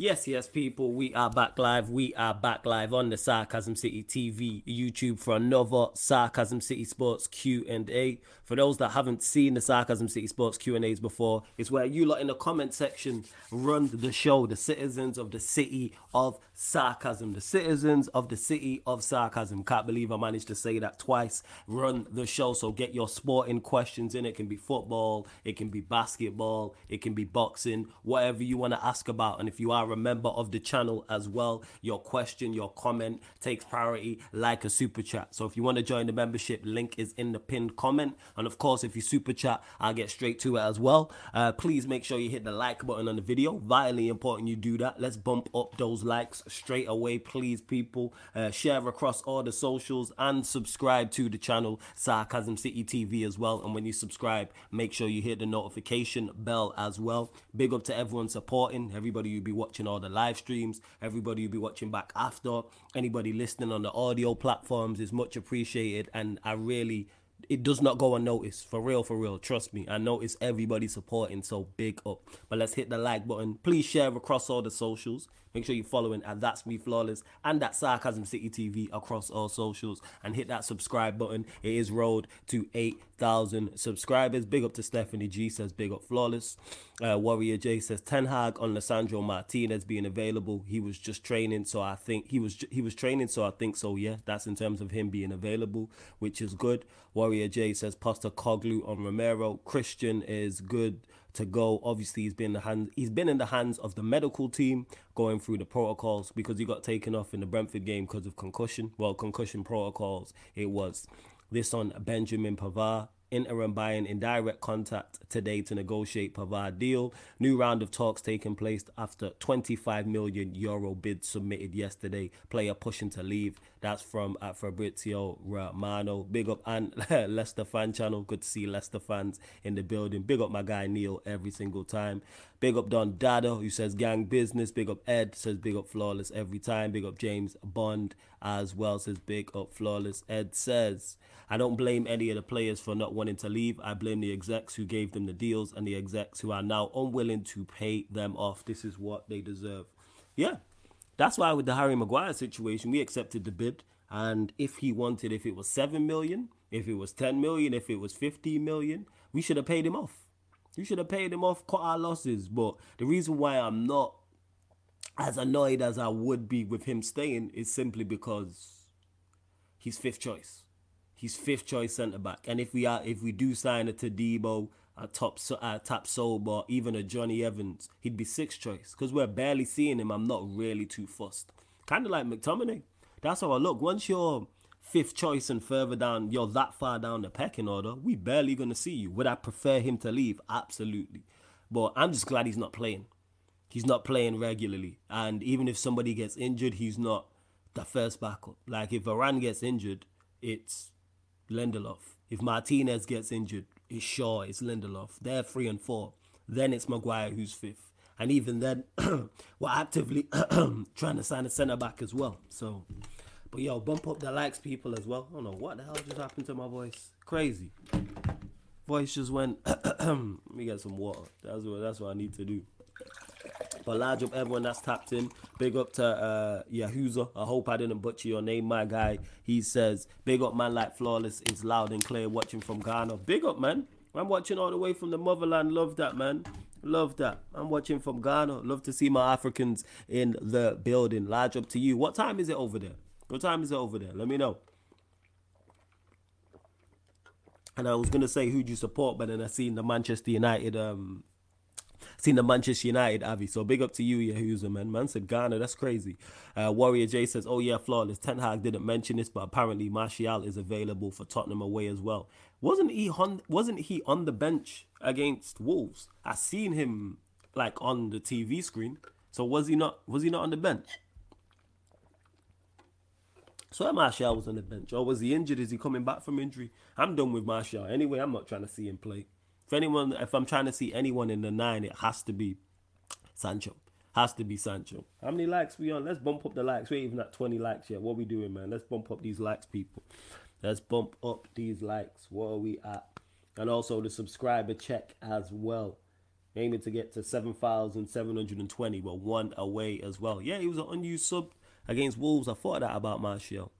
Yes, yes, people, we are back live. We are back live on the Sarcasm City TV YouTube for another Sarcasm City Sports Q and A. For those that haven't seen the Sarcasm City Sports Q and A's before, it's where you lot in the comment section run the show. The citizens of the city of sarcasm, the citizens of the city of sarcasm. Can't believe I managed to say that twice. Run the show. So get your sporting questions in. It can be football, it can be basketball, it can be boxing, whatever you want to ask about. And if you are a member of the channel as well, your question, your comment takes priority like a super chat. So if you want to join the membership, link is in the pinned comment. And of course, if you super chat, I'll get straight to it as well. Uh, please make sure you hit the like button on the video. Vitally important you do that. Let's bump up those likes straight away, please, people. Uh, share across all the socials and subscribe to the channel Sarcasm City TV as well. And when you subscribe, make sure you hit the notification bell as well. Big up to everyone supporting, everybody you be watching all the live streams, everybody will be watching back after, anybody listening on the audio platforms is much appreciated. And I really, it does not go unnoticed. For real, for real. Trust me. I notice everybody supporting, so big up. But let's hit the like button. Please share across all the socials. Make sure you're following at That's Me Flawless and that Sarcasm City TV across all socials and hit that subscribe button. It is road to 8,000 subscribers. Big up to Stephanie G says big up Flawless. Uh, Warrior J says Ten Hag on Lisandro Martinez being available. He was just training, so I think he was he was training, so I think so. Yeah, that's in terms of him being available, which is good. Warrior J says Postecoglou on Romero. Christian is good to go. Obviously, he's been the hand, he's been in the hands of the medical team going through the protocols because he got taken off in the Brentford game because of concussion. Well, concussion protocols. It was this on Benjamin Pavard. Inter Bayern in direct contact today to negotiate Pavard deal. New round of talks taking place after 25 million euro bid submitted yesterday. Player pushing to leave. That's from uh, Fabrizio Romano. Big up and Leicester fan channel. Good to see Leicester fans in the building. Big up my guy Neil every single time. Big up Don Dada who says gang business. Big up Ed says big up flawless every time. Big up James Bond as well says big up flawless. Ed says I don't blame any of the players for not wanting to leave. I blame the execs who gave them the deals and the execs who are now unwilling to pay them off. This is what they deserve. Yeah, that's why with the Harry Maguire situation, we accepted the bid. And if he wanted, if it was 7 million, if it was 10 million, if it was 15 million, we should have paid him off. We should have paid him off, cut our losses. But the reason why I'm not as annoyed as I would be with him staying is simply because he's fifth choice. He's fifth choice centre back, and if we are if we do sign a Todibo, a top a Tapsoba, even a Johnny Evans, he'd be sixth choice because we're barely seeing him. I'm not really too fussed. Kind of like McTominay. That's how I look. Once you're fifth choice and further down, you're that far down the pecking order, we barely gonna see you. Would I prefer him to leave? Absolutely. But I'm just glad he's not playing. He's not playing regularly. And even if somebody gets injured, he's not the first backup. Like if Varane gets injured, it's Lindelof. If Martinez gets injured, it's Shaw, it's Lindelof. They're three and four. Then it's Maguire who's fifth. And even then, we're actively trying to sign a centre back as well. So, but yo, bump up the likes, people, as well. I don't know what the hell just happened to my voice. Crazy. Voice just went. Let me get some water. That's what. That's what I need to do. But large up everyone that's tapped in. Big up to uh, Yahuza. I hope I didn't butcher your name, my guy. He says, Big up, man, like Flawless is loud and clear watching from Ghana. Big up, man. I'm watching all the way from the motherland. Love that, man. Love that. I'm watching from Ghana. Love to see my Africans in the building. Large up to you. What time is it over there? What time is it over there? Let me know. And I was gonna say who'd you support, but then I seen the Manchester United um seen the Manchester United, Avi. So big up to you, Yahuza, man. Man said Ghana, that's crazy. Uh, Warrior J says, oh yeah, flawless. Ten Hag didn't mention this, but apparently Martial is available for Tottenham away as well. Wasn't he on? Wasn't he on the bench against Wolves? I seen him like on the TV screen. So was he not? Was he not on the bench? So Martial was on the bench, or was he injured? Is he coming back from injury? I'm done with Martial. Anyway, I'm not trying to see him play. If anyone, if I'm trying to see anyone in the nine, it has to be Sancho. Has to be Sancho. How many likes we on? Let's bump up the likes. We're even at 20 likes yet. What we doing, man? Let's bump up these likes, people. Let's bump up these likes. What are we at? And also the subscriber check as well. aiming to get to 7,720, but one away as well. Yeah, he was an unused sub against Wolves. I thought that about Martial.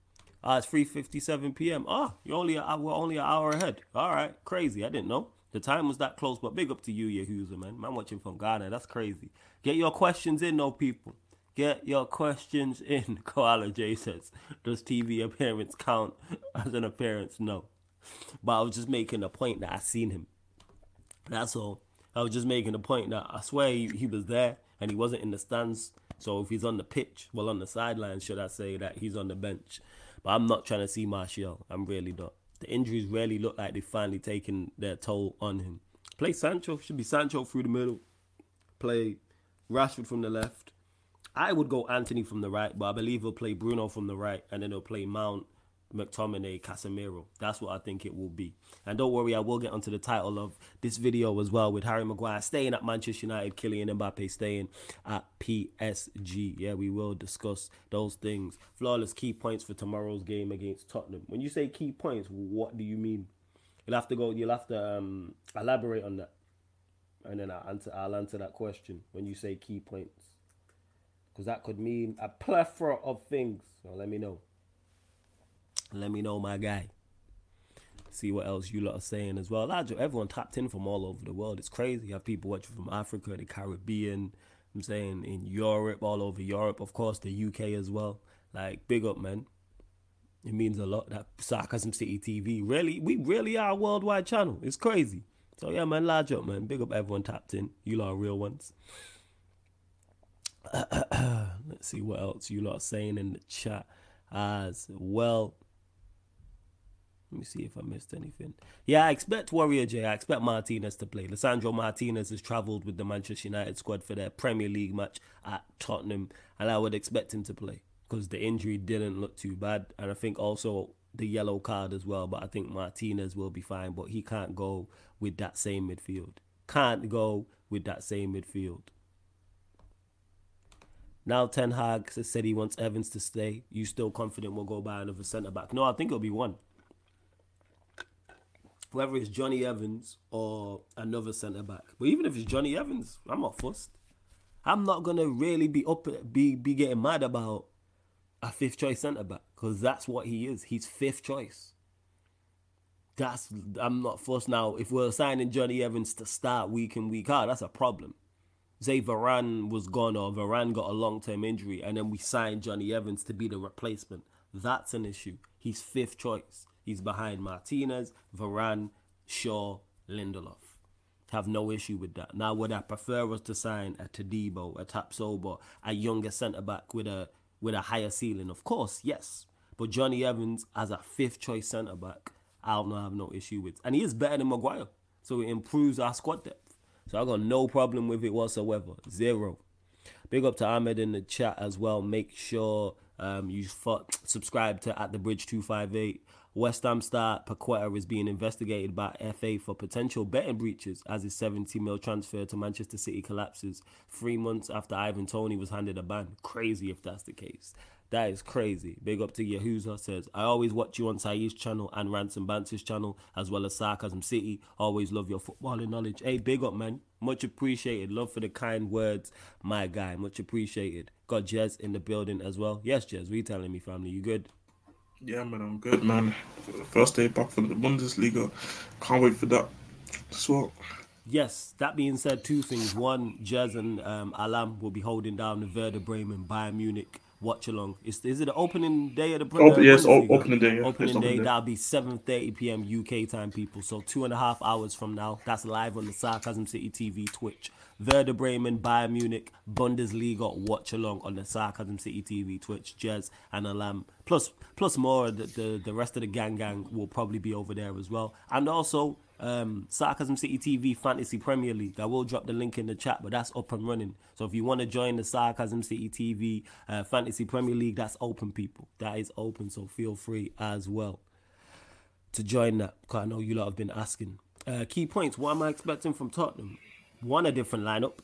Ah, it's 3:57 p.m. Ah, you're only a, we're only an hour ahead. All right, crazy. I didn't know the time was that close. But big up to you, Yahuza, man. Man, watching from Ghana. That's crazy. Get your questions in, though, people. Get your questions in. Koala J says, does TV appearance count as an appearance? No. But I was just making a point that I seen him. That's all. I was just making a point that I swear he, he was there and he wasn't in the stands. So if he's on the pitch, well, on the sideline, should I say that he's on the bench? But I'm not trying to see Martial. I'm really not. The injuries really look like they've finally taken their toll on him. Play Sancho. Should be Sancho through the middle. Play Rashford from the left. I would go Antony from the right, but I believe he'll play Bruno from the right, and then he'll play Mount McTominay, Casemiro. That's what I think it will be. And don't worry, I will get onto the title of this video as well with Harry Maguire staying at Manchester United, Kylian Mbappe staying at PSG. Yeah, we will discuss those things. Flawless key points for tomorrow's game against Tottenham. When you say key points, what do you mean? You'll have to go. You'll have to um, elaborate on that, and then I'll answer. I'll answer that question when you say key points, because that could mean a plethora of things. So let me know. Let me know, my guy. See what else you lot are saying as well. Large, everyone tapped in from all over the world. It's crazy. You have people watching from Africa, the Caribbean. I'm saying in Europe, all over Europe, of course, the UK as well. Like, big up, man. It means a lot that Sarcasm City TV really, we really are a worldwide channel. It's crazy. So yeah, man, large up, man. Big up everyone tapped in. You lot are real ones. Let's see what else you lot are saying in the chat as well. Let me see if I missed anything. Yeah, I expect Warrior J. I expect Martinez to play. Lisandro Martinez has travelled with the Manchester United squad for their Premier League match at Tottenham, and I would expect him to play because the injury didn't look too bad, and I think also the yellow card as well. But I think Martinez will be fine, but he can't go with that same midfield. Can't go with that same midfield. Now Ten Hag has said he wants Evans to stay. You still confident we'll go by another centre back? No, I think it'll be one whether it's Johnny Evans or another centre back. But even if it's Johnny Evans, I'm not fussed. I'm not gonna really be up be be getting mad about a fifth choice centre back because that's what he is. He's fifth choice. That's I'm not fussed now. If we're signing Johnny Evans to start week in week out, that's a problem. Say Varane was gone or Varane got a long term injury, and then we signed Johnny Evans to be the replacement. That's an issue. He's fifth choice. He's behind Martinez, Varane, Shaw, Lindelof. Have no issue with that. Now, would I prefer us to sign a Todibo, a Tapsoba, a younger centre back with a with a higher ceiling? Of course, yes. But Johnny Evans as a fifth choice centre back, I'll not have no issue with. And he is better than Maguire. So it improves our squad depth. So I got no problem with it whatsoever. Zero. Big up to Ahmed in the chat as well. Make sure um, you subscribe to at the bridge 258 West Ham star Paqueta is being investigated by FA for potential betting breaches as his 70 mil transfer to Manchester City collapses three months after Ivan Toney was handed a ban. Crazy if that's the case. That is crazy. Big up to Yahuza says, I always watch you on Saeed's channel and Ransom Banter's channel, as well as Sarcasm City. Always love your footballing knowledge. Hey, big up, man. Much appreciated. Love for the kind words, my guy. Much appreciated. Got Jez in the building as well. Yes, Jez, we telling me, family. You good? Yeah, man, I'm good, man. First day back from the Bundesliga. Can't wait for that So, Yes, that being said, two things. One, Jez and um, Alam will be holding down the Werder Bremen Bayern Munich watch along. Is, is it the opening day of the Premier Open, Yes, opening day. Yeah. Opening day. That'll be 7:30 p.m. UK time, people. So two and a half hours from now. That's live on the Sarcasm City TV Twitch. Werder Bremen, Bayern Munich, Bundesliga watch along on the Sarcasm City TV Twitch. Jez and Alam, plus plus more. The, the the rest of the gang gang will probably be over there as well, and also um, Sarcasm City TV Fantasy Premier League. I will drop the link in the chat, but that's up and running. So if you want to join the Sarcasm City TV uh, Fantasy Premier League, that's open, people. That is open, so feel free as well to join that. Because I know you lot have been asking. Uh, key points. What am I expecting from Tottenham? One, a different lineup.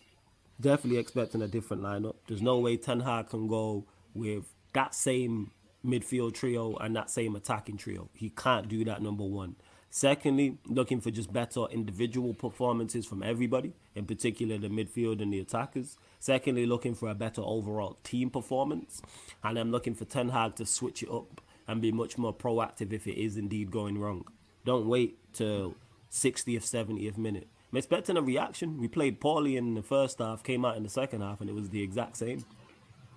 Definitely expecting a different lineup. There's no way Ten Hag can go with that same midfield trio and that same attacking trio. He can't do that, number one. Secondly, looking for just better individual performances from everybody, in particular the midfield and the attackers. Secondly, looking for a better overall team performance. And I'm looking for Ten Hag to switch it up and be much more proactive if it is indeed going wrong. Don't wait till 60th, 70th minute. I'm expecting a reaction. We played poorly in the first half, came out in the second half, and it was the exact same.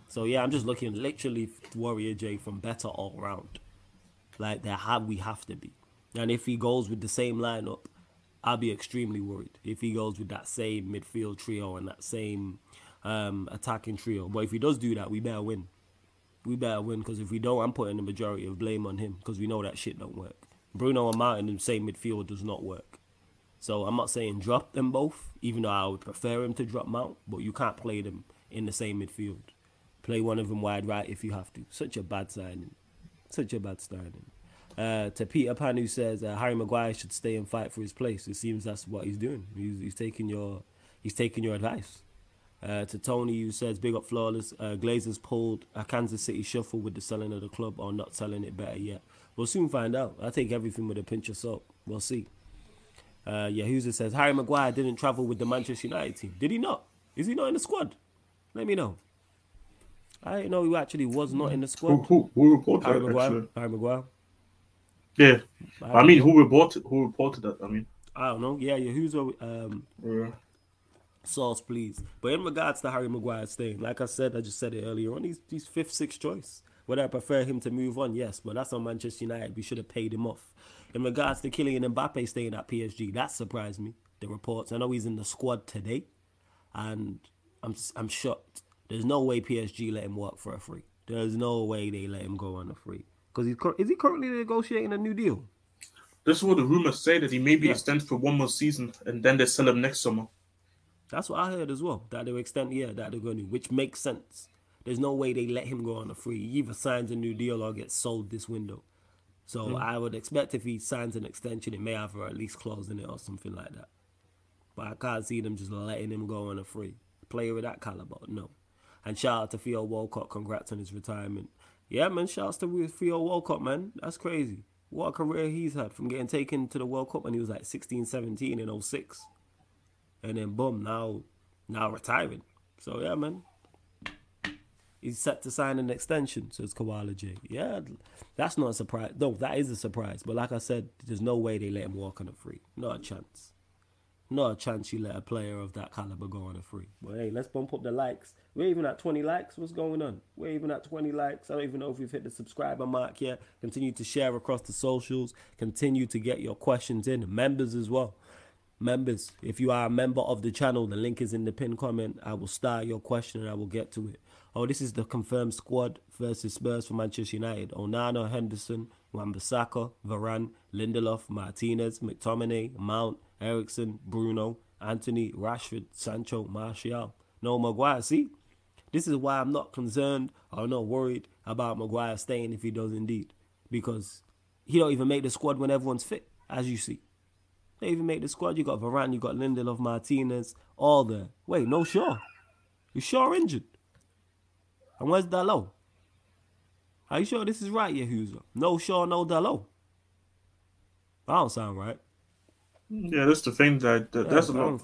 So yeah, I'm just looking literally Warrior J from better all round. Like that have we have to be. And if he goes with the same lineup, I'll be extremely worried. If he goes with that same midfield trio and that same um, attacking trio. But if he does do that, we better win. We better win because if we don't, I'm putting the majority of blame on him because we know that shit don't work. Bruno and Mount in the same midfield does not work. So I'm not saying drop them both, even though I would prefer him to drop Mount, but you can't play them in the same midfield. Play one of them wide right if you have to. Such a bad signing. Such a bad signing. Uh, to Peter Pan, who says uh, Harry Maguire should stay and fight for his place. It seems that's what he's doing. He's, he's taking your he's taking your advice. Uh, to Tony, who says big up flawless. Uh, Glazers pulled a Kansas City shuffle with the selling of the club, or not selling it better yet. We'll soon find out. I take everything with a pinch of salt. We'll see. Uh, Yahuza says Harry Maguire didn't travel with the Manchester United team. Did he not? Is he not in the squad? Let me know. I didn't know he actually was not in the squad. Who, who, who reported Harry Maguire. actually? Harry Maguire. Yeah. I I mean, who reported who reported that? I mean, I don't know. Yeah, yeah. Who's Um, yeah. sauce, please. But in regards to Harry Maguire's thing, like I said, I just said it earlier on, he's, he's fifth, sixth choice. Would I prefer him to move on? Yes, but that's on Manchester United. We should have paid him off. In regards to Kylian Mbappe staying at PSG, that surprised me. The reports. I know he's in the squad today, and I'm I'm shocked. There's no way PSG let him work for a free. There's no way they let him go on a free. Because he's is he currently negotiating a new deal? This is what the rumors say that he may be Yeah. extended for one more season and then they sell him next summer. That's what I heard as well. That they'll extend, yeah, that they're going to, which makes sense. There's no way they let him go on a free. He either signs a new deal or gets sold this window. So hmm. I would expect if he signs an extension, it may have or at least closing it or something like that. But I can't see them just letting him go on a free. Player of that caliber, no. And shout out to Theo Walcott, congrats on his retirement. Yeah, man, shouts to Theo Walcott, man. That's crazy. What a career he's had from getting taken to the World Cup when he was like 16, 17 in 06 and then boom, now now retiring. So yeah, man. He's set to sign an extension, says Koala J. Yeah, that's not a surprise. No, that is a surprise. But like I said, there's no way they let him walk on a free. Not a chance. Not a chance you let a player of that caliber go on a free. But hey, let's bump up the likes. We're even at 20 likes. What's going on? We're even at 20 likes. I don't even know if we've hit the subscriber mark yet. Continue to share across the socials. Continue to get your questions in. Members as well members if you are a member of the channel the link is in the pin comment i will start your question and i will get to it oh this is the confirmed squad versus spurs for manchester united onana henderson wan-bissaka varane lindelof martinez mctominay mount eriksen bruno antony rashford sancho martial no maguire see this is why i'm not concerned or not worried about maguire staying if he does indeed because he don't even make the squad when everyone's fit as you see they even make the squad. You got Varane, you got Lindelof, Martinez, all there. Wait, no Shaw. You Shaw injured. And where's Dalot? Are you sure this is right, Yahuza? No Shaw, no Dalot. I don't sound right. Yeah, that's the thing that, that that's a lot.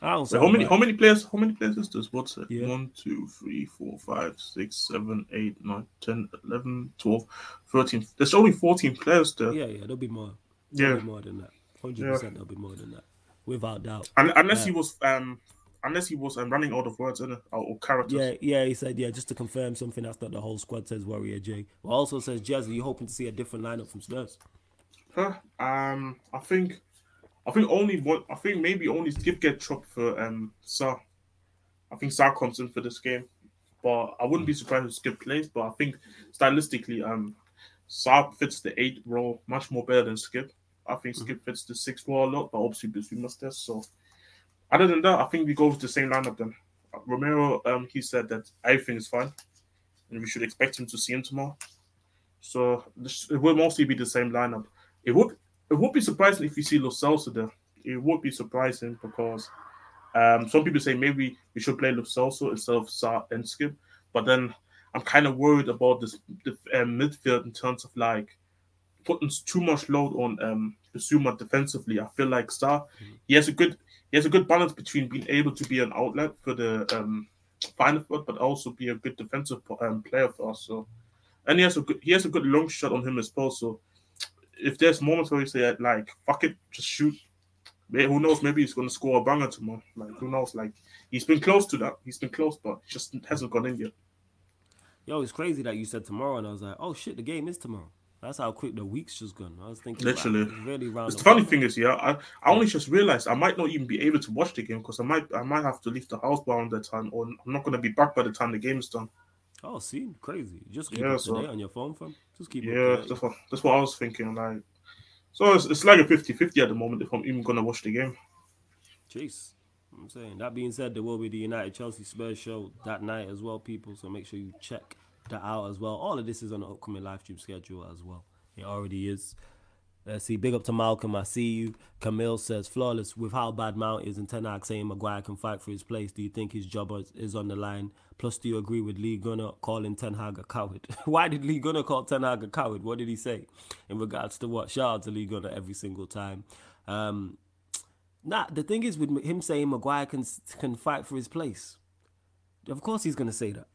I don't Wait, how many right. how many players how many players is this? What's it? Yeah. One, two, three, four, five, six, seven, eight, nine, ten, eleven, twelve, thirteen. There's only fourteen players there. Yeah, yeah, there'll be more. There'll Yeah. be more than that. 100% there'll be more than that. Without doubt. Un- unless Yeah. he was um unless he was um, running out of words or, or characters. Yeah, yeah, he said, yeah, just to confirm something that's not the whole squad, says Warrior J. Well, also says, Jazzy, you hoping to see a different lineup from Spurs? Huh? Um, I think, I think only one. I think maybe only Skipp get chopped for um Sarr. I think Sarr comes in for this game, but I wouldn't be surprised if Skipp plays. But I think stylistically, um, Sarr fits the eight role much more better than Skipp. I think Skipp fits the six role a lot, but obviously because we must test. So, other than that, I think we go with the same lineup then. Romero, um, he said that everything is fine, and we should expect him to see him tomorrow. So this, it will mostly be the same lineup. It would it would be surprising if you see Lo Celso there. It would be surprising because um, some people say maybe we should play Lo Celso instead of Sarr and Skipp. But then I'm kind of worried about this the um, midfield in terms of like putting too much load on um, Bissouma defensively. I feel like Star he has a good he has a good balance between being able to be an outlet for the um, final but also be a good defensive um, player for us. So, and he has a good he has a good long shot on him as well. So, if there's moments where you say like fuck it, just shoot. Who knows? Maybe he's going to score a banger tomorrow. Like who knows? Like he's been close to that. He's been close, but just hasn't gone in yet. Yo, it's crazy that you said tomorrow, and I was like, oh shit, the game is tomorrow. That's how quick the week's just gone. I was thinking, literally, wow, really round. The funny thing is, yeah, I, I only just realized I might not even be able to watch the game because I might I might have to leave the house by that time, or I'm not going to be back by the time the game's done. Oh, see, crazy. Just keep yeah, it so, on your phone, fam. Just keep it. yeah, that's what, that's what I was thinking. Like, so it's, it's like a 50-50 at the moment if I'm even going to watch the game. Jeez. I'm saying that being said, there will be the United Chelsea Spurs show that night as well, people. So make sure you check that out as well. All of this is on the upcoming live stream schedule as well. It already is. Let's see. Big up to Malcolm. I see you. Camille says, flawless with how bad Mount is and Ten Hag saying Maguire can fight for his place. Do you think his job is on the line? Plus, do you agree with Lee Gunner calling Ten Hag a coward? Why did Lee Gunner call Ten Hag a coward? What did he say in regards to what? Shout out to Lee Gunner every single time. Um, nah, the thing is with him saying Maguire can can fight for his place. Of course, he's gonna say that.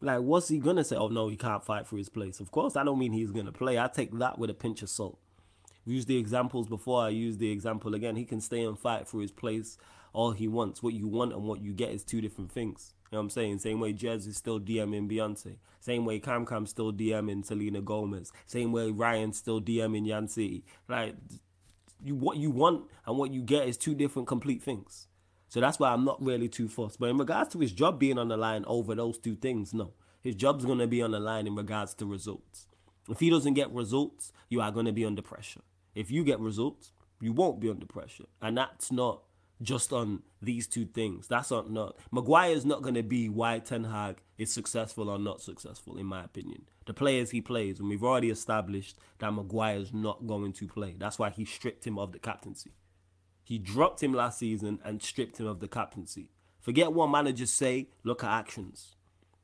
Like, what's he gonna say? Oh no, he can't fight for his place. Of course, I don't mean he's gonna play. I take that with a pinch of salt. We used the examples before. I use the example again. He can stay and fight for his place all he wants. What you want and what you get is two different things. You know what I'm saying? Same way Jez is still DMing Beyonce. Same way Cam Cam still DMing Selena Gomez. Same way Ryan still DMing Yancy. Like, you what you want and what you get is two different complete things. So that's why I'm not really too fussed. But in regards to his job being on the line over those two things, no. His job's going to be on the line in regards to results. If he doesn't get results, you are going to be under pressure. If you get results, you won't be under pressure. And that's not just on these two things. That's not, not Maguire is not going to be why Ten Hag is successful or not successful, in my opinion. The players he plays, and we've already established that Maguire is not going to play. That's why he stripped him of the captaincy. He dropped him last season and stripped him of the captaincy. Forget what managers say, look at actions.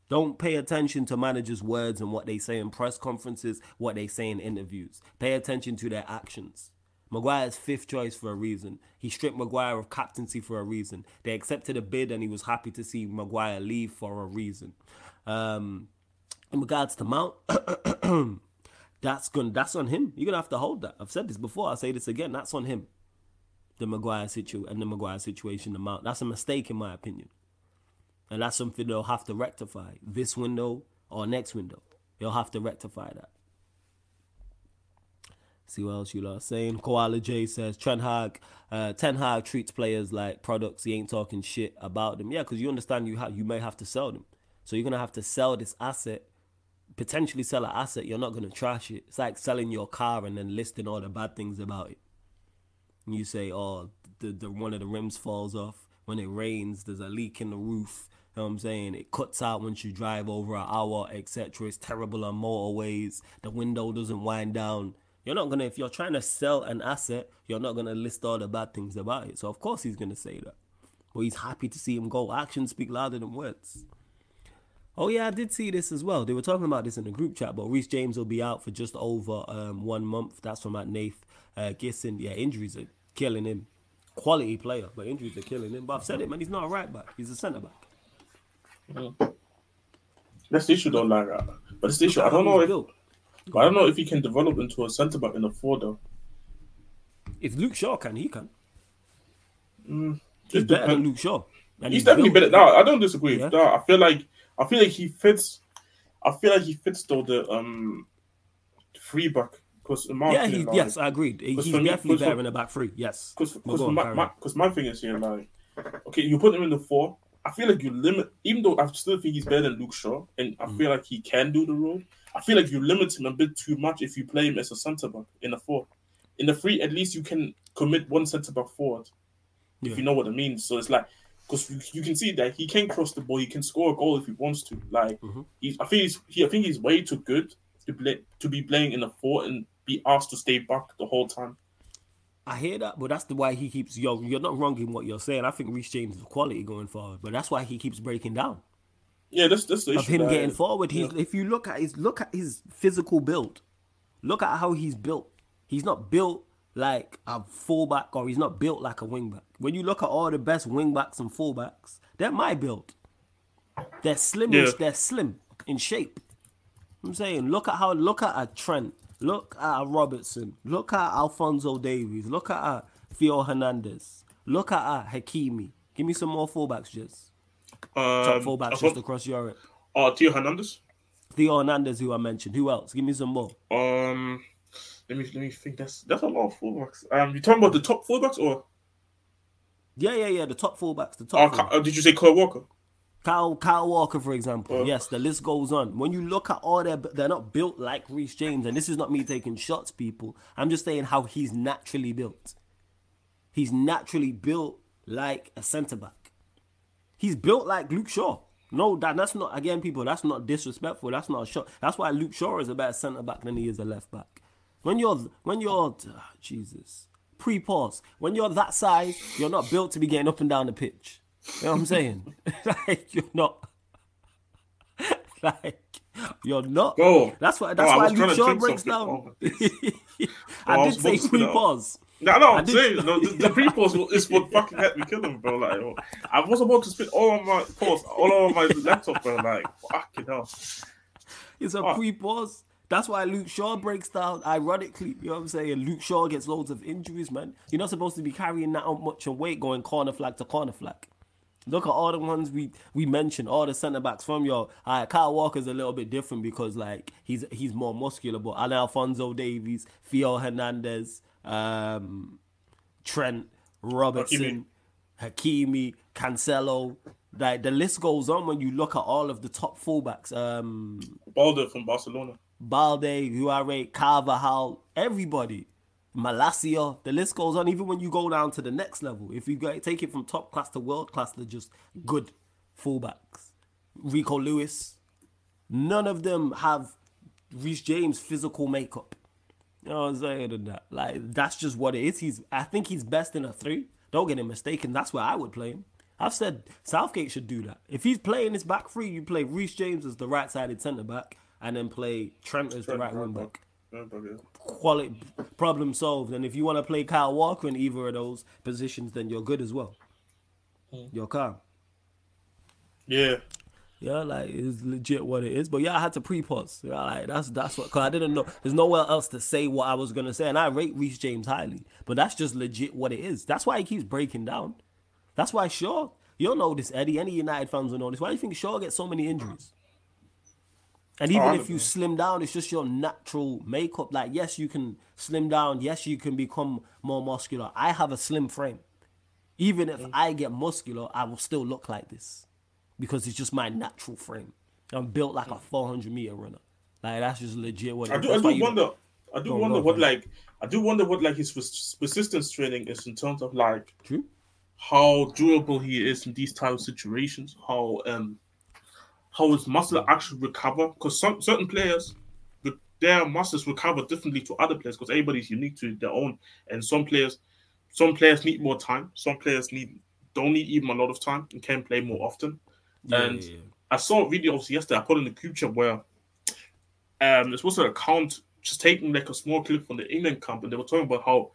Don't pay attention to managers' words and what they say in press conferences, what they say in interviews. Pay attention to their actions. Maguire's fifth choice for a reason. He stripped Maguire of captaincy for a reason. They accepted a bid and he was happy to see Maguire leave for a reason. Um, in regards to Mount, that's going that's on him. You're gonna have to hold that. I've said this before. I'll say this again. That's on him the Maguire situation and the Maguire situation amount. That's a mistake in my opinion. And that's something they'll have to rectify this window or next window. They'll have to rectify that. See what else you are saying. Koala J says Ten Hag, uh, Ten Hag treats players like products. He ain't talking shit about them. Yeah, because you understand you have you may have to sell them, so you're gonna have to sell this asset, potentially sell an asset. You're not gonna trash it. It's like selling your car and then listing all the bad things about it you say, oh, the, the one of the rims falls off. When it rains, there's a leak in the roof. You know what I'm saying? It cuts out once you drive over an hour, etc. It's terrible on motorways. The window doesn't wind down. You're not gonna if you're trying to sell an asset, you're not gonna list all the bad things about it. So of course he's gonna say that. But he's happy to see him go. Actions speak louder than words. Oh yeah, I did see this as well. They were talking about this in the group chat, but Reece James will be out for just over um, one month. That's from at Nath uh, Gissing. Yeah, injuries are killing him. Quality player, but injuries are killing him. But I've said it, man. He's not a right back. He's a centre back. Mm. That's the issue, though, like, uh, but it's the issue. I don't know if I don't know if he can develop into a centre back in a four, though. If Luke Shaw can, he can. Mm, he's better than Luke Shaw. He's, he's, definitely better. No, I don't disagree. Yeah. No, I feel like I feel like he fits. I feel like he fits though the um free back because yeah, he, like, yes, I agreed. He's definitely better in the back three. Yes, because my, my, my thing is here like okay, you put him in the four. I feel like you limit, even though I still think he's better than Luke Shaw, and I mm. feel like he can do the role. I feel like you limit him a bit too much if you play him as a centre back in the four. In the three, at least you can commit one centre back forward, yeah. if you know what I mean. So it's like because you, you, can see that he can cross the ball, he can score a goal if he wants to. Like mm-hmm. he's, I think he's, he, I think he's way too good to play to be playing in a four and be asked to stay back the whole time. I hear that, but that's the why he keeps. Yo, you're not wrong in what you're saying. I think Reece James is quality going forward, but that's why he keeps breaking down. Yeah, that's that's the of him getting is. forward. He's yeah. if you look at his look at his physical build, look at how he's built. He's not built like a fullback or he's not built like a wingback. When you look at all the best wingbacks and fullbacks, they're my build. They're slim. Yeah. They're slim in shape. I'm saying, look at how look at a Trent, look at Robertson, look at Alphonso Davies, look at Theo Hernandez, look at Hakimi. Give me some more fullbacks, just top Um, fullbacks I just across Europe. oh, Theo Hernandez. Theo Hernandez, who I mentioned. Who else? Give me some more. Um, let me let me think. That's that's a lot of fullbacks. Um, you talking about the top fullbacks or? Yeah, yeah, yeah. The top fullbacks. The Oh, top. Fullbacks. uh, did you say Kyle Walker? Kyle, Kyle Walker, for example. Yes, the list goes on. When you look at all their, they're not built like Reece James, and this is not me taking shots, people. I'm just saying how he's naturally built. He's naturally built like a centre back. He's built like Luke Shaw. No, that, that's not again, people. That's not disrespectful. That's not a shot. That's why Luke Shaw is a better centre back than he is a left back. When you're when you're ah, Jesus pre-pause. When you're that size, you're not built to be getting up and down the pitch. You know what I'm saying? like you're not. like you're not. Bro, that's why. That's why Luke Shaw breaks down. Oh, I oh, I did say about to put it up. pre-pause. No, no, I I'm saying no, the, the pre-pause is what fucking had me kill him, bro. Like, oh, I was about to spit all on my pause, all over my laptop, bro. Like, fucking hell. It's a Oh. pre-pause. That's why Luke Shaw breaks down. Ironically, you know what I'm saying? Luke Shaw gets loads of injuries, man. You're not supposed to be carrying that much of weight going corner flag to corner flag. Look at all the ones we we mentioned, all the centre backs from your. All right, Kyle Walker's a little bit different because like he's he's more muscular, but Alan Alphonso Davies, Theo Hernandez, um, Trent, Robertson, Hakimi, Cancelo. Like the list goes on when you look at all of the top fullbacks. Um, Balde from Barcelona. Balde, who I rate, Carvajal, everybody, Malacia, the list goes on. Even when you go down to the next level, if you go, take it from top class to world class, they're just good fullbacks. Rico Lewis, none of them have Reece James' physical makeup. You know what I'm saying? And that, like, that's just what it is. He's, I think he's best in a three. Don't get him mistaken. That's where I would play him. I've said Southgate should do that. If he's playing his back three, you play Reece James as the right-sided centre back, and then play Trent as the right wing back. Yeah, bro, yeah. Quality problem solved. And if you want to play Kyle Walker in either of those positions, then you're good as well. Hmm. You're calm. Yeah. Yeah, like it's legit what it is. But yeah, I had to pre-pause. Yeah, like that's that's what because I didn't know. There's nowhere else to say what I was gonna say, and I rate Reece James highly. But that's just legit what it is. That's why he keeps breaking down. That's why Shaw. You'll know this, Eddie. Any United fans will know this. Why do you think Shaw gets so many injuries? And even I if you slim down, it's just your natural makeup. Like, yes, you can slim down. Yes, you can become more muscular. I have a slim frame. Even if I get muscular, I will still look like this because it's just my natural frame. I'm built like a 400 meter runner. Like that's just legit what I do. I do wonder. I do wonder what like. I do wonder what like his pers- persistence training is in terms of like True. how durable he is in these type of situations. How um how his muscle actually recover because some certain players their muscles recover differently to other players because everybody's unique to their own and some players some players need more time some players need don't need even a lot of time and can play more often Yeah, and yeah, yeah. I saw videos yesterday. I put in the group chat where um it's supposed to account just taking like a small clip from the England camp, and they were talking about how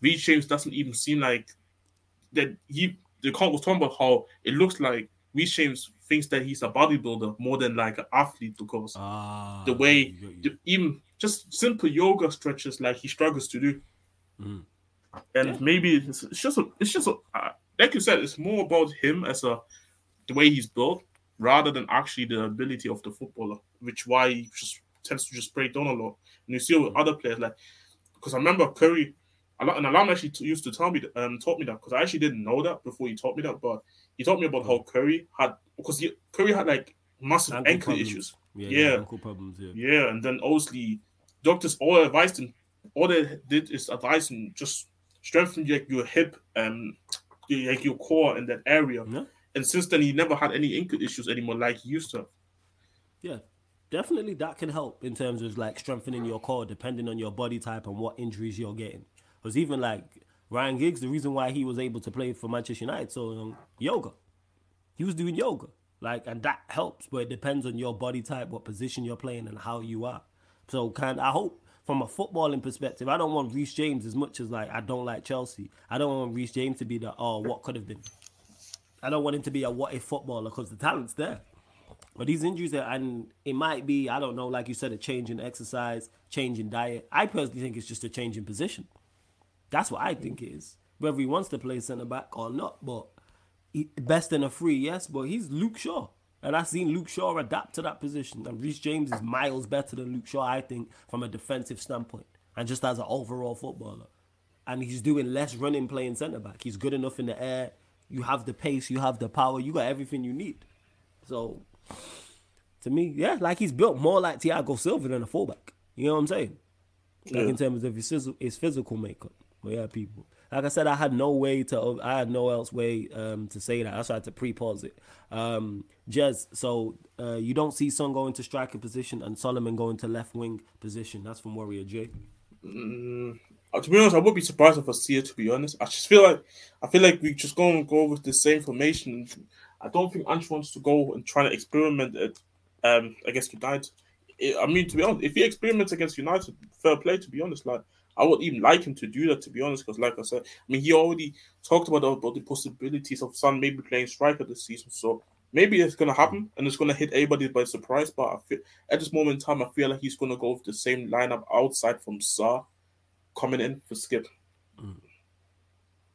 Reece James doesn't even seem like that. He the camp was talking about how it looks like Reece James thinks that he's a bodybuilder more than like an athlete because Ah, the way you- you- the, even just simple yoga stretches like he struggles to do. Mhm. And Yeah. maybe it's, it's just a, it's just a, uh, like you said, it's more about him as a the way he's built rather than actually the ability of the footballer, which why he just tends to just break down a lot. And you see it with other players like because I remember Curry, a lot, an alarm actually t- used to tell me um taught me that because I actually didn't know that before he taught me that, but he told me about how Curry had because he, Curry had like massive Ankle ankle, issues. yeah, yeah. ankle problems. Yeah. Yeah, and then obviously doctors all advised him. All they did is advise him just strengthen like your hip and your- like your core in that area. Yeah. And since then, he never had any ankle issues anymore like he used to. Yeah, definitely that can help in terms of like strengthening your core depending on your body type and what injuries you're getting. Because even like Ryan Giggs, the reason why he was able to play for Manchester United, so um, yoga, he was doing yoga, like, and that helps. But it depends on your body type, what position you're playing, and how you are. So, can I hope from a footballing perspective, I don't want Reece James as much as like I don't like Chelsea. I don't want Reece James to be the oh what could have been. I don't want him to be a what if footballer because the talent's there. But these injuries, are, and it might be, I don't know, like you said, a change in exercise, change in diet. I personally think it's just a change in position. That's what I think is. Whether he wants to play centre back or not, but he, best in a free, yes, but he's Luke Shaw. And I've seen Luke Shaw adapt to that position. And Reece James is miles better than Luke Shaw, I think, from a defensive standpoint and just as an overall footballer. And he's doing less running playing centre back. He's good enough in the air. You have the pace, you have the power, you got everything you need. So to me, yeah, like he's built more like Thiago Silva than a fullback. You know what I'm saying? Like Yeah. in terms of his, his physical makeup. But yeah, people. Like I said, I had no way to. I had no else way um, to say that. I had to pre-pause it. Um, Jez, so uh, you don't see Son going to striker position and Solomon going to left wing position. That's from Warrior J. Mm, uh, to be honest, I would be surprised if I see it. To be honest, I just feel like I feel like we just go and go with the same formation. I don't think Ange wants to go and try to experiment it um, against United. I mean, to be honest, if he experiments against United, fair play. To be honest, like I would even like him to do that. To be honest, because like I said, I mean, he already talked about about the possibilities of Son maybe playing striker this season. So maybe it's gonna happen and it's gonna hit everybody by surprise. But I feel at this moment in time, I feel like he's gonna go with the same lineup outside from Sarr coming in for Skipp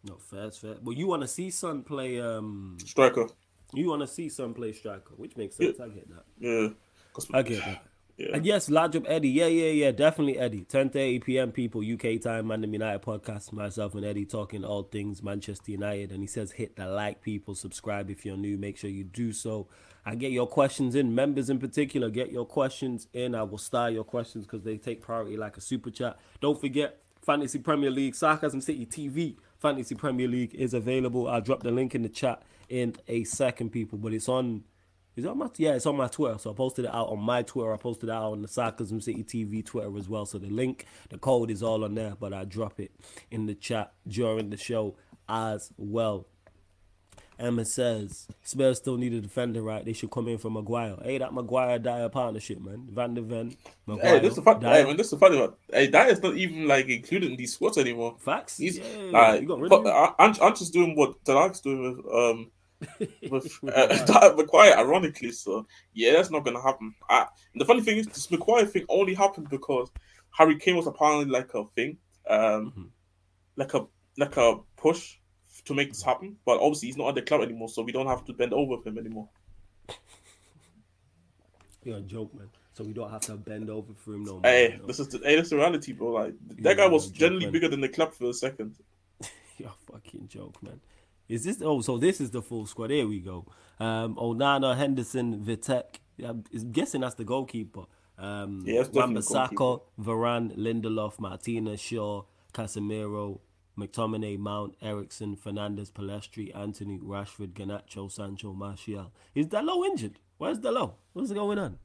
No, fair, it's fair. But you want to see Son play. Um, striker. you want to see Son play striker, which makes sense. I get that. Yeah, I get that. Yeah. And yes, large up Eddie. Yeah, yeah, yeah, definitely Eddie. 10:30 p.m. people, UK time, Man United podcast. Myself and Eddie talking all things Manchester United. And he says, hit the like, people. Subscribe if you're new. Make sure you do so. I get your questions in. Members in particular, get your questions in. I will star your questions because they take priority like a super chat. Don't forget, Fantasy Premier League, Sarcasm City TV. Fantasy Premier League is available. I'll drop the link in the chat in a second, people. But it's on is it on my yeah, it's on my Twitter. So I posted it out on my Twitter. I posted it out on the Sarcasm City TV Twitter as well. So the link, the code is all on there, but I drop it in the chat during the show as well. Emma says Spurs still need a defender, right? They should come in for Maguire. Hey, that Maguire Dier partnership, man. Van der Ven, Maguire. Hey, this is the fun. Dier. Hey, man, this is the funny one. Hey, is not even like included in these squads anymore. Facts. He's yeah, like, you got rid but, of him. Ange, Ange is doing what Dalak's doing with um uh, that Maguire, ironically. So yeah, that's not gonna happen. I, the funny thing is, this Maguire thing only happened because Harry Kane was apparently like a thing, um, Mhm. like a like a push to make this happen. But obviously, he's not at the club anymore, so we don't have to bend over with him anymore. You're a joke, man. So we don't have to bend over for him no more. Hey, know? this is the, hey, this is the reality, bro. Like that guy was you're joke, generally man. bigger than the club for a second. You're a fucking joke, man. Is this? Oh, so this is the full squad. Here we go. Um, Onana, Henderson, Vitek. I'm guessing that's the goalkeeper. Um, Yeah, it's definitely the Wan-Bissaka, Varane, Lindelof, Martinez, Shaw, Casemiro, McTominay, Mount, Eriksen, Fernandes, Pellistri, Antony, Rashford, Garnacho, Sancho, Martial. Is Dalot injured? Where's Dalot? What's going on?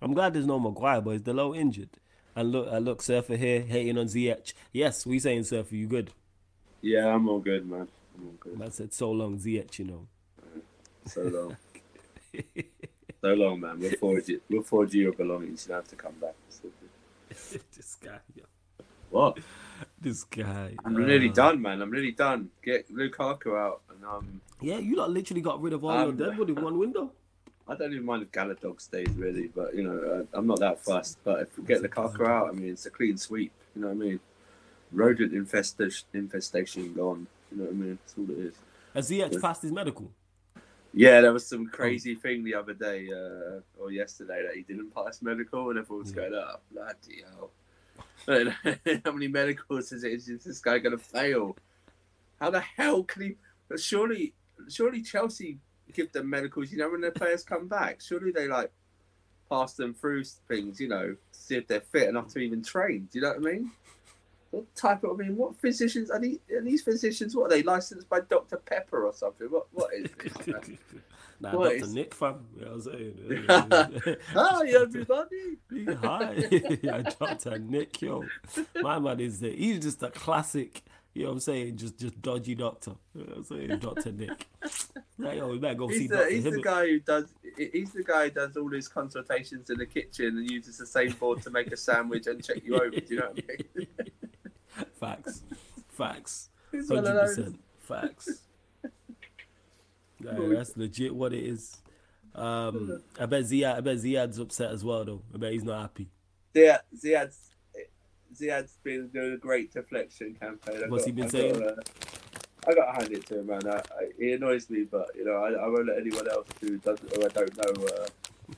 I'm glad there's no Maguire, but is Dalot injured? And look, I look, Surfer here hating on ZH. Yes, we saying Surfer, you good? Yeah, I'm all good, man. I'm all good. Man said so long, ZH, you know. So long. so long, man. We'll forward you. We'll forward you your belongings. You don't have to come back. this guy, yo. What? This guy. I'm uh, done, man. I'm really done. Get Lukaku out, and um, Yeah, you lot literally got rid of all Um, your deadwood in one window. I don't even mind if Galadog stays really, but you know, uh, I'm not that fussed. But if we get Lukaku out, I mean, it's a clean sweep. You know what I mean? Rodent infestation, infestation gone. You know what I mean? That's all it is. Has ZH passed his medical? Yeah, there was some crazy thing the other day uh, or yesterday that he didn't pass medical, and everyone was Yeah. going, "Oh, bloody hell!" How many medicals is it? Is this guy going to fail? How the hell can he? But surely, surely Chelsea give them medicals. You know, when their players come back, surely they like pass them through things. You know, see if they're fit enough to even train. Do you know what I mean? What type of? I mean, what physicians are these? Are these physicians? What are they licensed by Dr Pepper or something? What? What is this? man? nah, What Dr. is- Nick, fam. You know what I'm saying? Hi, everybody. Hi, yeah, Dr. Nick, yo. My man is the, he's just a classic You know what I'm saying? Just just dodgy doctor. You know what I'm saying? Doctor Nick. Like, yo, we better go see He's the, Doctor he's the guy who does. He's the guy who does all his consultations in the kitchen and uses the same board to make a sandwich and check you over. Do you know what I mean? Facts. Facts. He's one of Hundred those. percent. Facts. Yeah, that's legit what it is. Um, I bet Ziad. I bet Ziad's upset as well, though. I bet he's not happy. Ziad, Ziad's, Ziad's been doing a great deflection campaign. I What's got- he been I saying? Got, uh, I got to hand it to him, man. I, I, he annoys me, but you know, I, I won't let anyone else who doesn't or I don't know uh,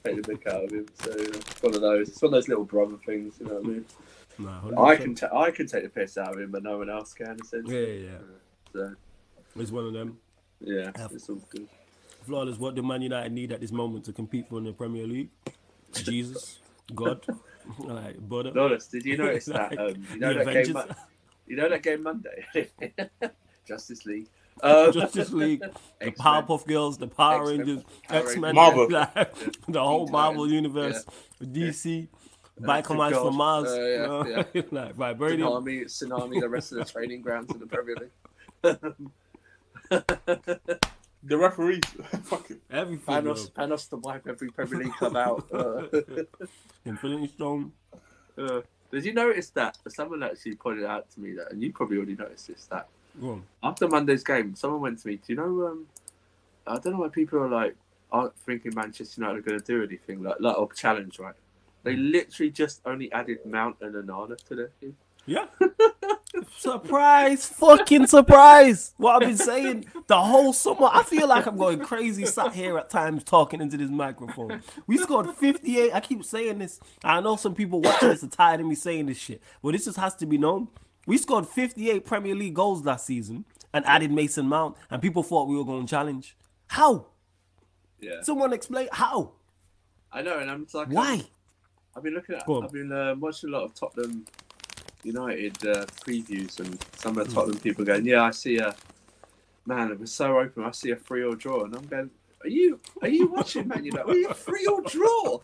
take the mick out of him. So you know, it's one of those. It's one of those little brother things. You know what I mean? Nah, I can ta- I can take the piss out of him, but no one else can. Yeah, Essentially. yeah, yeah. So It's one of them. yeah, Yeah. it's all good. Flawless. What do Man United need at this moment to compete for in the Premier League? Jesus, God, like butter. Flawless, did you notice that? Like, Um, you know the that game. Avengers. Mo- you know that game Monday. Justice League. Um, Justice League, the Powerpuff Girls, the Power X-Men, Rangers, X Men, Rangers. Marvel. the whole Marvel Titans, universe, DC, Uh, Biker to Mice God. from Mars, Uh, yeah, you know? like Vibranium. Tsunami, tsunami, the rest of the training grounds in the Premier League. The referees, fucking. Everything. Thanos, Thanos to wipe every Premier League club out. Uh, bro. Infinity Stone. uh, did you notice that? Someone actually pointed out to me that, and you probably already noticed this, that Go after Monday's game, someone went to me, Do you know, um, I don't know why people are like, aren't thinking Manchester United are going to do anything, like, like a challenge, right? They hmm. literally just only added Mount and Onana to their team. Yeah. surprise, fucking surprise. What I've been saying the whole summer. I feel like I'm going crazy sat here at times talking into this microphone. We scored 58. I keep saying this. I know some people watching this are tired of me saying this shit. But this just has to be known. We scored 58 Premier League goals last season and added Mason Mount, and people thought we were going to challenge. How? Yeah. Someone explain how? I know, and I'm just like, Why? Um, I've been looking at. I've been uh, watching a lot of Tottenham United uh, previews, and some Hmm. of the Tottenham people going, "Yeah, I see a man. It was so open. I see a three or draw," and I'm going, "Are you are you watching Man United? Are you a three or draw?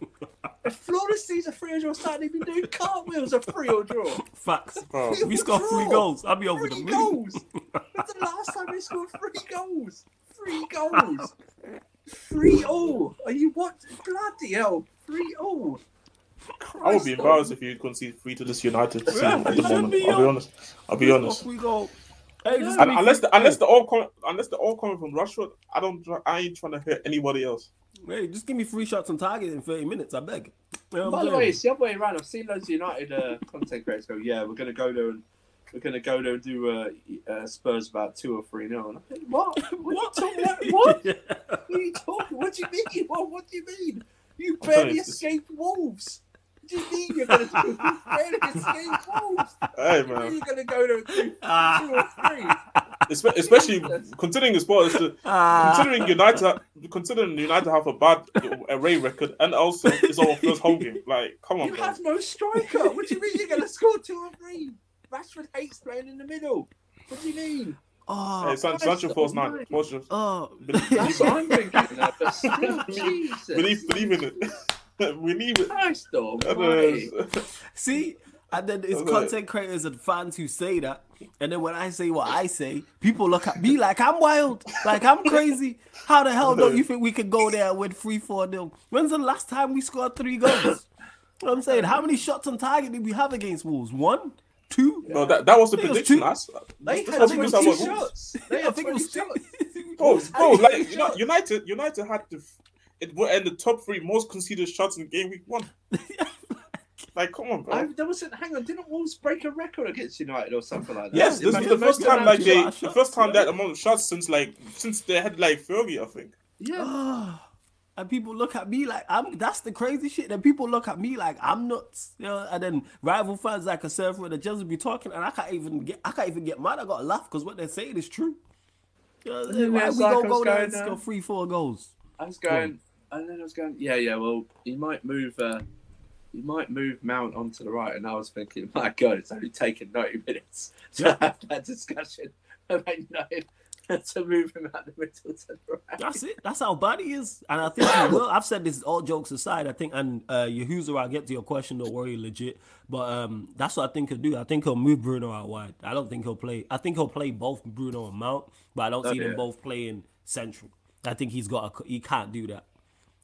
If Flawless sees a three or draw, starting even doing cartwheels, a three or draw. Facts. Bro. We scored three goals. I'll be over the Three moon. goals. When's the last time they scored three goals? Three goals. Three all. Are you what? Bloody hell! Three all. I would be Christ embarrassed if you concede three to this United team Yeah, at the moment. be, I'll be honest. I'll be honest. We go. Hey, just And unless the, unless the all com- unless the all coming from Rashford, I don't. try- I ain't trying to hurt anybody else. Hey, just give me three shots on target in 30 minutes, I beg. You know By I'm the way, it's the other way around. I've seen loads of United uh, content creators go, "Yeah, we're gonna go there and we're gonna go there and do uh, uh, Spurs about two or three nil." And I think, what? What? What? Are you talking about? What? Yeah. What are you talking? What do you mean? What? What do you mean? You barely you, it's- escaped Wolves. What do you mean you're gonna do? You barely escaped Wolves. Hey How are you gonna go there and do two or three? Espe- especially considering the sport, is the, considering United, considering United have a bad away record, and also it's our first home game. Like, come on, You bro. have no striker. What do you mean you're gonna score two or three? Rashford hates playing in the middle. What do you mean? Oh, Hey, San- Sancho falls nine. Sancho, oh. believe, That's believe, what I'm thinking. uh, But still, Jesus. believe, believe in it. believe it. Christ And, See, and then it's content creators and fans who say that, and then when I say what I say, people look at me like I'm wild, like I'm crazy. How the hell don't you think we could go there and win three, four nil? When's the last time we scored three goals? You know I'm saying, how many shots on target did we have against Wolves? One, two. no, that, that was the I think it was prediction two. last. They that's had how 20 shots. They I had think it 20 was shots. two. Bro, bro, like many you know, shots? United, United had the it were in the top three most conceded shots in game week one. like, come on, bro. I, there wasn't. Hang on, didn't Wolves break a record against United or something like that? yes, this it's was the first time like they, the first time yeah. that amount of shots since like since they had like Fergie, I think. Yeah. Ah, and people look at me like I'm. That's the crazy shit. Then people look at me like I'm nuts. You know, and then rival fans like a surfer and the just be talking, and I can't even get. I can't even get mad. I got to laugh because what they're saying is true. You know, what I'm saying? then Why it's we like gonna go there going and down. score three, four goals? I was going, and then I was going, yeah, yeah. Well, you might move. Uh, you might move Mount onto the right, and I was thinking, my God, it's only taken ninety minutes to have that discussion. about United to move him out the middle to the right. That's it. That's how bad he is. And I think he will. I've said this all jokes aside. I think, and uh, Yahuza, I'll get to your question. Don't worry, legit. But um, that's what I think he'll do. I think he'll move Bruno out wide. I don't think he'll play. I think he'll play both Bruno and Mount, but I don't see Oh, them both playing central. I think he's got. A, he can't do that.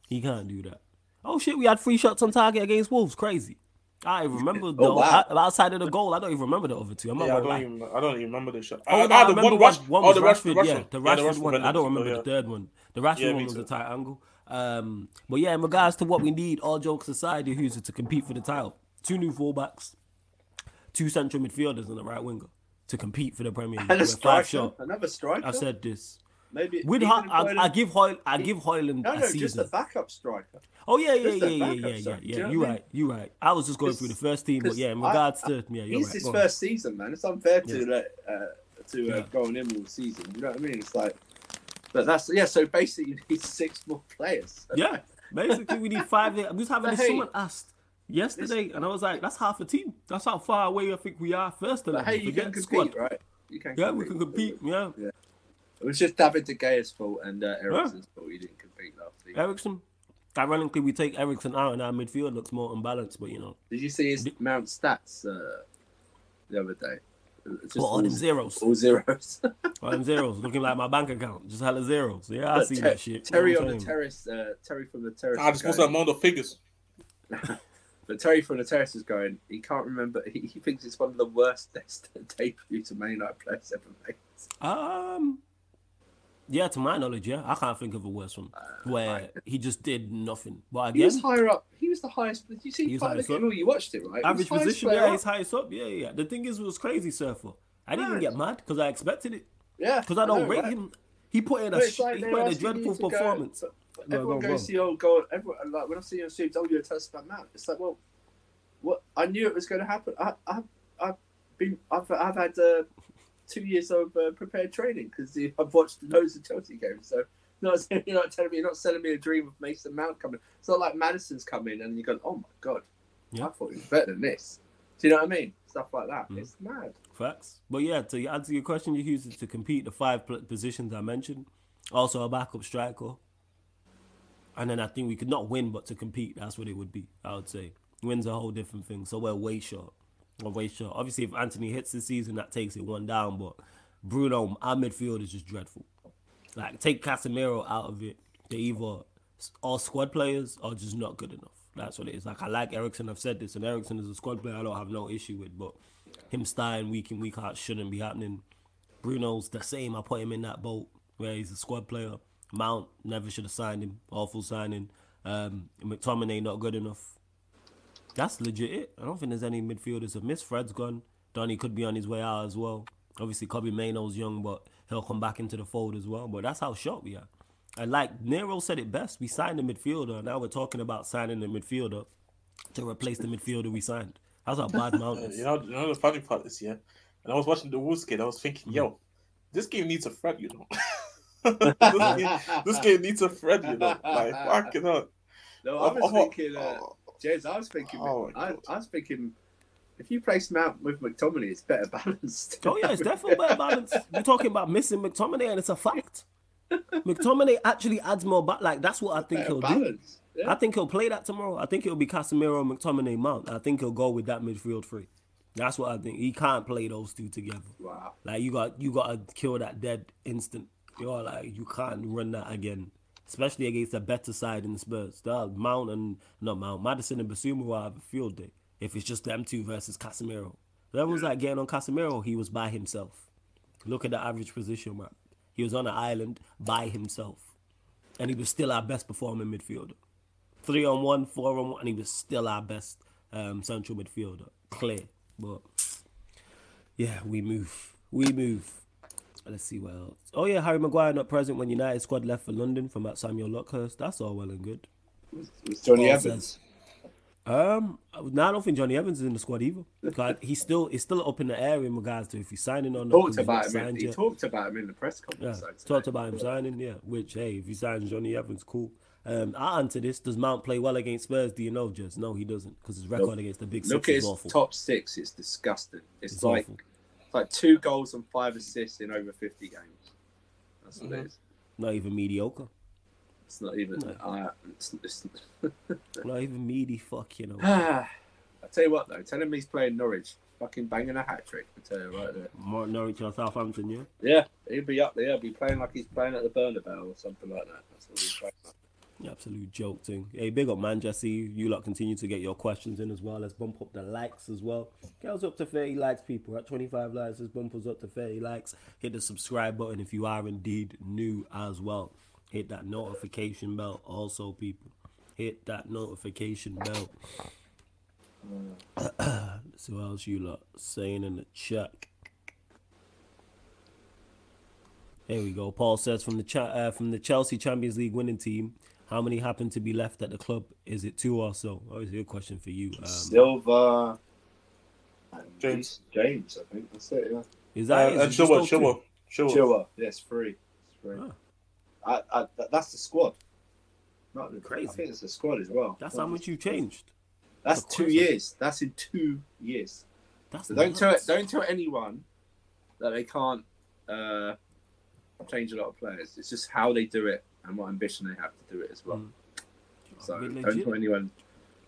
He can't do that. Oh shit! We had three shots on target against Wolves. Crazy. I even remember the Oh, wow. outside of the goal. I don't even remember the other two. I'm not Yeah, I gonna lie. don't even. I don't even remember the shot. Oh, I, no, I, I the remember one, one, Rash, one oh, was the Rashford, Rashford, yeah, Rashford. the Rashford one. I don't Bennett. remember Oh, the third one. The Rashford Yeah, me one was a tight angle. Um, but yeah, in regards to what we need, all jokes aside, who's to compete for the title? Two new fullbacks, two central midfielders, and a right winger to compete for the Premier League. And a five striker, another striker. I've said this. Maybe With Ho- I, I give Hoy, I give Hojlund no, a no, just season. a backup striker. Oh yeah, yeah, just yeah, yeah, yeah, yeah, sorry. Do you yeah. You I right, you right. I was just going through the first team, but yeah, in I- regards to yeah, you're He's right. his go on. first season, man. It's unfair to Yeah. let uh, to uh, Yeah. go on him all season. You know what I mean? It's like, but that's yeah. So basically, you need six more players. Yeah, basically we need five. We was having this. hey- someone asked yesterday, and I was like, "That's half a team. That's how far away I think we are first eleven. hey, you can the compete, squad. right? You can. Yeah, we can compete. Yeah, It was just David De Gea's fault and uh, Eriksen's fault. He didn't compete last season. Eriksen. Ironically, we take Eriksen out, and our midfield looks more unbalanced. But you know, Did you see his Did- Mount stats uh, the other day? Just what, all them zeros, all zeros. all them zeros, looking like my bank account, just hella zeros. Yeah, I But see Ter- that shit. Terry You on what the terrace. Uh, Terry from the terrace. I is just supposed going- to amount of figures. But Terry from the terrace is going. He can't remember. He, he thinks it's one of the worst debuts a Man United players ever made. Um, yeah, to my knowledge, yeah, I can't think of a worse one where right. he just did nothing. But again, He was higher up. He was the highest. Did you see? He was part of highest the game? You watched it, right? Average position, yeah, he's highest up. Yeah, yeah. The thing is, it was crazy, Surfer. I didn't even get mad because I expected it. Yeah, Because I don't know, rate right? him. He put in a like he put in a dreadful go- performance. but No, everyone go goes to your goal. Everyone, like when I see you on streams, oh, you're a test about Mount. It's like, well, what? I knew it was going to happen. I, I, I've been, I've, I've had uh, two years of uh, prepared training because I've watched loads of Chelsea games. So not, you're not telling me, you're not selling me a dream of Mason Mount coming. It's not like Maddison's coming and you go, oh my god, Yeah. I thought he was better than this. Do you know what I mean? Stuff like that. Mhm. It's mad. Facts. But yeah, to answer your question, you use it to compete the five positions I mentioned. Also a backup striker. And then I think we could not win, but to compete, that's what it would be. I would say wins a whole different thing. So we're way short. Way short. Obviously, if Antony hits this season, that takes it one down. But Bruno, our midfield is just dreadful. Like take Casemiro out of it. They either all squad players or just not good enough. That's what it is. Like I like Eriksen. I've said this, and Eriksen is a squad player. I don't have no issue with, but him starting week in week out shouldn't be happening. Bruno's the same. I put him in that boat where he's a squad player. Mount never should have signed him. Awful signing. Um, McTominay not good enough. That's legit. It. I don't think there's any midfielders have missed. Fred's gone. Donny could be on his way out as well. Obviously, Kobbie Mainoo's young, but he'll come back into the fold as well. But that's how short we are. And like Nero said it best, we signed a midfielder. Now we're talking about signing a midfielder to replace the midfielder we signed. That's how bad Mount is. You know, you know the funny part is yeah. And I was watching the Wolves game. I was thinking, Mm. yo, this game needs a Fred, you know. this, game, this game needs a Fred, you know. Like fucking up. No, I was Oh, oh, thinking, uh, James, I was thinking, Oh, I, I was thinking, if you place Mount with McTominay, it's better balanced. Oh yeah, it's definitely better balanced. We're talking about missing McTominay, and it's a fact. McTominay actually adds more, but like that's what I think better he'll do. Yeah. I think he'll play that tomorrow. I think it'll be Casemiro, McTominay, Mount. I think he'll go with that midfield three. That's what I think. He can't play those two together. Wow. Like you got you got to kill that dead instant. You're like you can't run that again, especially against a better side in the Spurs. The Mount and not Mount, Maddison and Bissouma will have a field day if it's just them two versus Casemiro. That was like getting on Casemiro. He was by himself. Look at the average position map. He was on an island by himself, and he was still our best performing midfielder. Three on one, four on one, and he was still our best um, central midfielder. Clear, but yeah, we move. We move. Let's see what else. Oh yeah, Harry Maguire not present when United squad left for London from at Samuel Luckhurst. That's all well and good. Jonny Evans. says. Um, no, I don't think Jonny Evans is in the squad either. Like, he's still it's still up in the air in regards to if he's signing or not. Talked about him. In, he yet. talked about him in the press Yeah, conference. though, talked about him signing. Yeah, which hey, if he signs Jonny Evans, cool. Um, I answer this: Does Mount play well against Spurs? Do you know, Just No, he doesn't because his record Look- against the big Look six at is his awful. top six. It's disgusting. It's, It's like awful. It's like two goals and five assists in over fifty games. That's what Mhm. it is. Not even mediocre. It's not even. No. Uh, it's, it's, Not even meaty. Fuck you know. I tell you what though, tell him he's playing Norwich, fucking banging a hat trick. I tell you right there. Martin Norwich or Southampton, yeah. Yeah, he'd be up there. He'd be playing like he's playing at the Bernabeu or something like that. That's what he's playing. Absolute joke thing. Hey, big up, man. Jesse, you lot continue to get your questions in as well. Let's bump up the likes as well. Get us up to 30 likes, people. At 25 likes, let's bump us up to 30 likes. Hit the subscribe button if you are indeed new as well. Hit that notification bell also, people. Hit that notification bell. so what else you lot saying in the chat? Here we go. Paul says from the cha- uh, from the Chelsea Champions League winning team, how many happen to be left at the club? Is it two or so? Obviously, a good question for you. Um, Silva. and James. James, I think that's it. Yeah. is Uh, that is it and just Chilwell, those? Chilwell, Chilwell. Chilwell. Yes, three. It's three. Ah. I, I, that's the squad. Not the, Crazy. I think it's the squad as well. That's how much you changed. That's Of two course. years. That's in two years. That's So don't tell don't tell anyone that they can't uh, change a lot of players. It's just how they do it and what ambition they have to do it as well. Mm. So Bit don't tell anyone.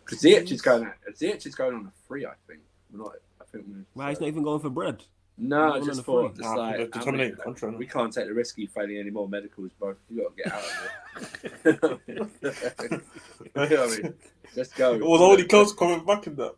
Because Ziyech is going. Ziyech is going on a free. I think. We're not. I think. We're, Why he's not even going for bread? No, Going just for it's Nah, like to how terminate many- the contract. we can't take the risk of you failing any more medicals, bro. You got to get out of here. you know I mean? Let's go. It was already close to coming back in that.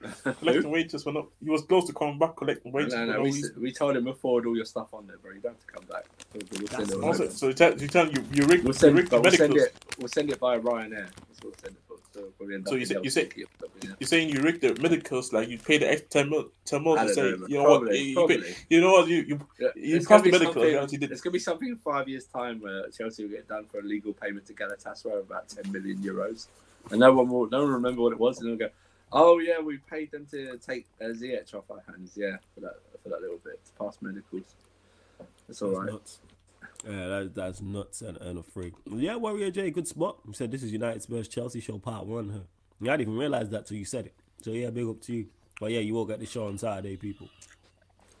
Collecting wages went up. He was close to coming back collecting wages. No, no, no we, we told him we'll forward all your stuff on there, bro. You don't have to come back. We'll, we'll send That's it all Also, so you tell you tell you you rigged, We'll you rigged but the we'll send medicals. it. We'll send it via Ryanair. That's what we'll send it for. So we'll end So up you say- you say- Delta, yeah. You're saying you rigged the medicals like you paid the extra ten mil, ten mil I to don't say know, you know probably, what you, you, probably. pay, you know what you you Yeah, you passed the be medical, something- you actually did. There's gonna be something in five years' time where Chelsea will get done for a legal payment to Galatasaray of about 10 million euros, and no one will no one will remember what it was, and they'll go, "Oh yeah, we paid them to take a Ziyech off our hands, yeah, for that for that little bit to pass medicals." That's all That's right. nuts. Yeah, that, that's nuts and, and a freak. Yeah, Warrior J, good spot. You said this is United Spurs Chelsea show part one. Huh? I didn't even realize that till you said it. So yeah, big up to you. But yeah, you all get the show on Saturday, people.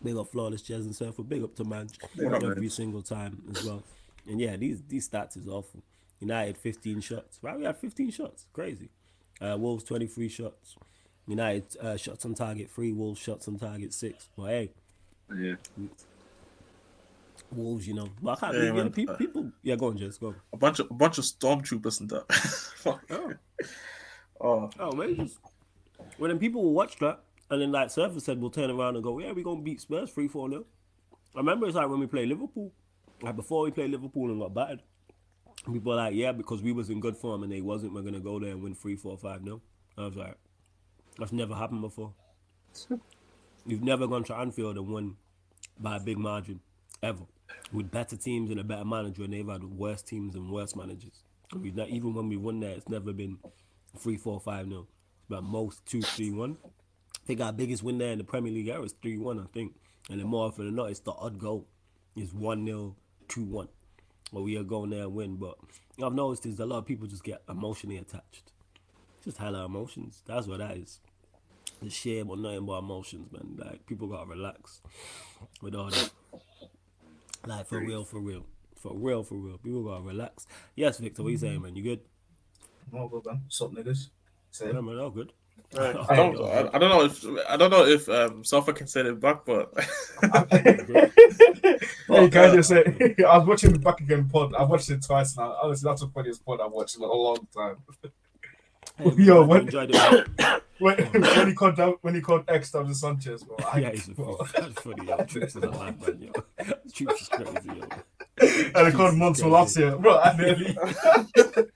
Big up Flawless Jazz and Surfer. Big up to man Big up, every man. single time as well. And yeah, these these stats is awful. United 15 shots. Right, we had 15 shots. Crazy. Uh, Wolves 23 shots. United uh, shots on target three. Wolves shots on target six. But hey, Yeah. Wolves, you know. But I can't Yeah, believe people, people. Yeah, go on, Jess. Go. On. A bunch of a bunch of stormtroopers and that. Fuck. Oh. oh, Oh man, just well then people will watch that and then like Surfer said we'll turn around and go, Yeah, we're gonna beat Spurs three four nil. I remember it's like when we played Liverpool. Like before we played Liverpool and got battered. People are like, Yeah, because we was in good form and they wasn't, we're gonna go there and win three, four, five nil. I was like, That's never happened before. You've never gone to Anfield and won by a big margin. Ever. With better teams and a better manager and they've had worse teams and worse managers. We've not, even when we won there, it's never been three, four, five nil. But most two, three, one. I think our biggest win there in the Premier League era was three one, I think. And then more often than not, it's the odd goal. It's one 0 two one. Or we are going there and win. But I've noticed is a lot of people just get emotionally attached. Just hella emotions. That's what that is. It's shame or nothing but emotions, man. Like people gotta relax with all that. Like for real, for real. For real, for real. People gotta relax. Yes, Victor, what you saying, mm-hmm. man? You good? No good, man. What's up, niggas? Yeah, Same. man, all good. Right. I don't I, I don't know if I don't know if um Safa can send it back, but hey, can I just say, I was watching the back again pod. I watched it twice now. Honestly, that's the funniest pod I've watched in a long time. Hey, Yo, man, what- enjoyed it. When, when he called down, when he called X David Sanchez, bro. I, Yeah, he's a bro. freak. That's funny, yo. Troops is a mad man, yo. Troops is crazy, yo. And he called Monts Malacia, bro. I nearly.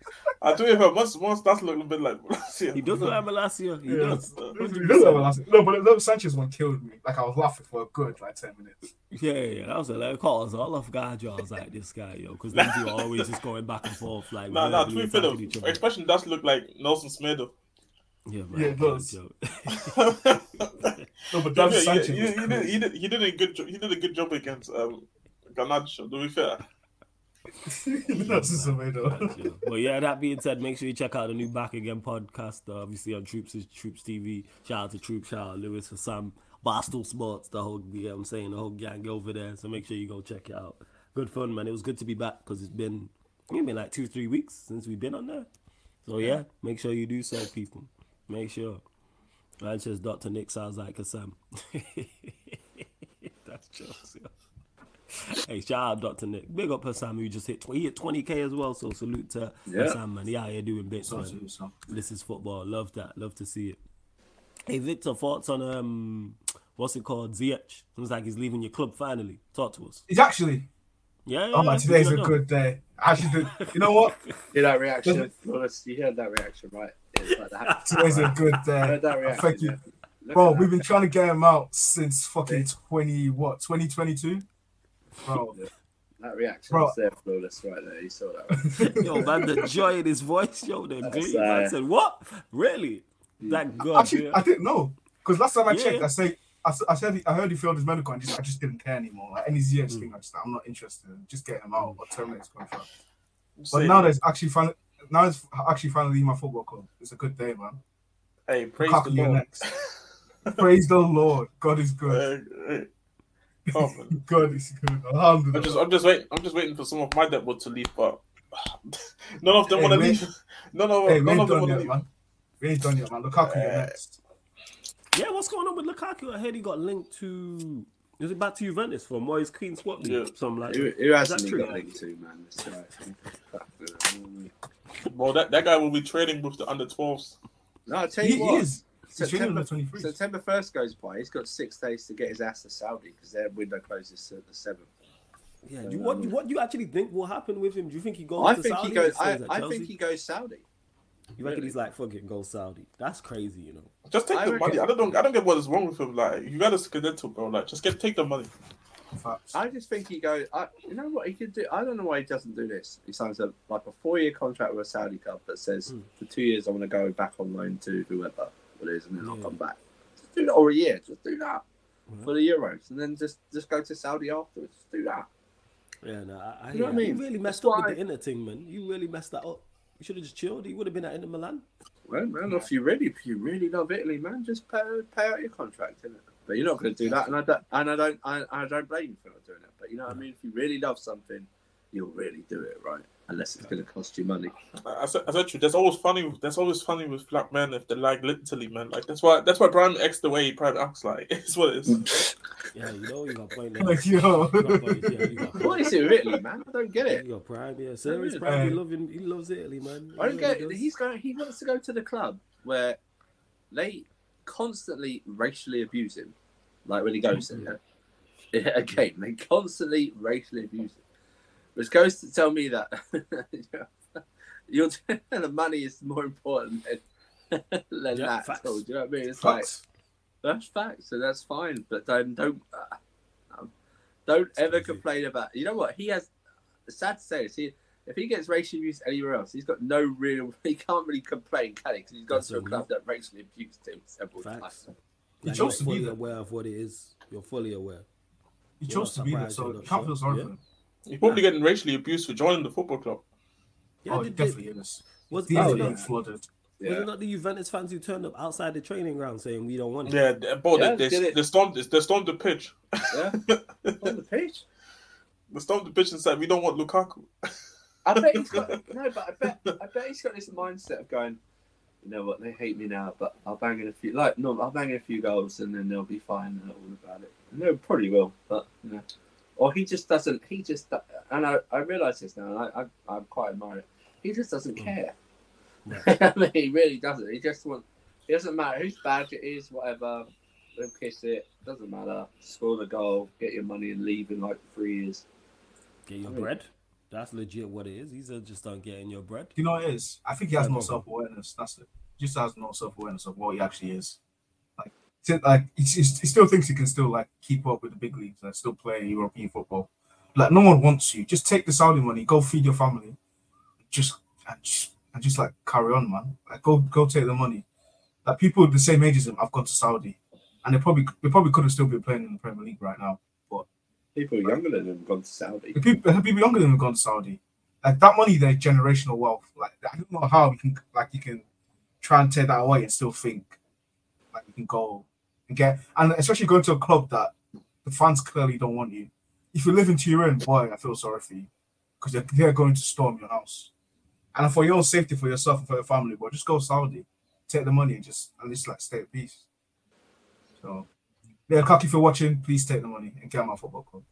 I do it for once once that's looking a bit like He does look like Malacia. He Yeah, does. he does have a last- No, but the Sanchez one killed me. Like I was laughing for a good like ten minutes. Yeah, yeah, that was a like calls all off guard, y'all. I was like, this guy, yo, because them two are always just going back and forth, like, Nah, nah, to verbally be fair though, each other. expression does look like Nelson Semedo. Yeah, man. Yeah, it does. No, but Yeah, David yeah, Sanchez. he, he, did, he, did, he did a good job. He did a good job against um, Garnacho. To be fair, That's just way though. Yeah. But yeah, that being said, make sure you check out the new Back Again podcast, uh, obviously on Troops is Troops TV. Shout out to Troops, shout out Lewis for Sam, Boston Sports, the whole, yeah, I'm saying the whole gang over there. So make sure you go check it out. good fun, man. It was good to be back because it's been it's been like two, three weeks since we've been on there. So yeah, make sure you do so, people. Make sure. Man says Dr. Nick sounds like a Sam. That's jokes, yeah. Hey, shout out Dr. Nick. Big up Sam who just hit 20, he hit 20k as well. So salute to Yeah. Sam, man. Yeah, you're doing bits, So, man. so, so. This is football. Love that. Love to see it. Hey Victor, thoughts on um what's it called? Ziyech. Seems like he's leaving your club finally. Talk to us. He's actually, Yeah, yeah. oh, yeah. today's a Good good day. Actually, you know what? Hear that reaction? Flawless. You heard that reaction, right? It's like that. Today's a good day. that reaction. Thank you. yeah. Bro, we've been trying to get him out since fucking 20, what, 2022? Bro, That reaction Bro. was there, flawless, right there. You saw that. Right? Yo, man, the joy in his voice, yo, the That's, glee. Man uh, said, What? Really? That God. actually, yeah. I didn't know. Because last time I Yeah, checked. I say, I said, I heard he failed his medical and just, I just didn't care anymore. Like any ZX Mm. thing, I just, I'm not interested. Just get him out or terminate his contract. But Say- now there's actually finally, now it's actually finally my football club. It's a good day, man. hey, praise Lukaku, the Lord. next. Praise the Lord. God is good. Oh, man. God is good. I'm just, I'm just waiting. I'm just waiting for some of my Deadwood to leave, but none of them Hey, want to leave. None of, Hey, none of them want to leave. man. We ain't done yet, man. Lukaku, you're Uh, next. yeah, what's going on with Lukaku? I heard he got linked to is it back to Juventus for Moyes Queen swap league? Yeah. Something like Who, that. who hasn't that he true? got linked to, man? This guy. Well, that, that guy will be training with the under 12s. No, I tell He, you he what. is. He's training September, September 1st goes by. He's got six days to get his ass to Saudi because their window closes at the 7th. Yeah. Do you, what what do you actually think will happen with him? Do you think he goes I to think Saudi? he goes. I, I think he goes Saudi. You reckon he's like fucking go Saudi? That's crazy, you know. Just take I the money. I don't, I don't get what is wrong with him. Like, you got a skeletal, bro. Like, just get take the money. I just think he goes. I, you know what he could do? I don't know why he doesn't do this. He signs a like a four year contract with a Saudi club that says Mm. for two years I want to go back on loan to whoever it is, and then I'll come back. Just do that, or a year. Just do that Yeah. for the Euros, and then just just go to Saudi afterwards. Just do that. Yeah, no, I, I, You know what I mean? You really messed That's up with the inner thing, man. You really messed that up. You should have just chilled. You would have been at Inter Milan. Well, man, if you really, if you really love Italy, man, just pay, pay out your contract, innit? But you're not going to do that, and I don't, and I don't, I, I don't blame you for not doing it. But you know what I mean? If you really love something, you'll really do it, right? Unless it's going to cost you money. I said, I said to you, there's always funny. There's always funny with black men if they like literally, man. Like that's why that's why Brian acts the way he probably acts. Like it's what it is. Yeah, you know you got a point there. Like, You yo. got a point, yeah, you got a What point. is it with Italy, man? I don't get it. You got prime, yeah. Serious Yeah. prime. He loving, he loves Italy, man. I don't get. really. He's going. He wants to go to the club where they constantly racially abuse him, like when he goes there. Yeah, again, they constantly racially abuse him, which goes to tell me that you're the money is more important than, than Yeah, that. facts. So, do you know what I mean? It's like that's facts, so that's fine. But don't don't uh, um, don't ever crazy. complain about. You know what? He has. It's sad to say this. He, if he gets racially abused anywhere else, he's got no real. He can't really complain, can he? Because he's gone That's to a on club that racially abused him several Facts. times. He chose to you're be fully aware of what it is. You're fully aware. He You're chose to be there, surprised so you're you not can't sure. feel sorry Yeah. He's probably getting racially abused for joining the football club. Yeah, oh, did- definitely did- is. Was, He's was, Oh, it getting not, flooded. was it not the Juventus fans who turned up outside the training ground saying we don't want it? Yeah, they- bro, Yeah, they, they, it. they stormed they stormed the pitch. Yeah, on the pitch. They stormed the pitch and said we don't want Lukaku. I bet he's got no, but I bet I bet he's got this mindset of going. You know what? They hate me now, but I'll bang in a few. Like no, I'll bang in a few goals, and then they'll be fine and all about it. And they probably will, but you know. Or he just doesn't. He just and I I realise this now. And I, I I'm quite admire it. He just doesn't Mm. care. Yeah. I mean, he really doesn't. He just wants. It doesn't matter whose badge it is, whatever. They'll kiss it. Doesn't matter. Score the goal, get your money, and leave in like three years. Get your I mean- bread. That's legit what it is. These are just on getting your bread. You know what it is? I think he has no self awareness. That's it. Just has no self awareness of what he actually is. Like, he, still thinks he can still like keep up with the big leagues and still play European football. Like no one wants you. Just take the Saudi money, go feed your family, just and just, and just like carry on, man. Like go go take the money. Like people the same age as him I've gone to Saudi, and they probably they probably could have still been playing in the Premier League right now. But people younger than him gone to Saudi. People, people younger than him have gone to Saudi. Like that money, their generational wealth. Like I don't know how you can like you can try and take that away and still think like you can go and get and especially going to a club that the fans clearly don't want you. if you live into your own, boy, I feel sorry for you because they're, they're going to storm your house. And for your own safety, for yourself and for your family, boy, just go Saudi, take the money, and just at least like stay at peace. So, yeah, Kaki, if you're watching, please take the money and get my football club.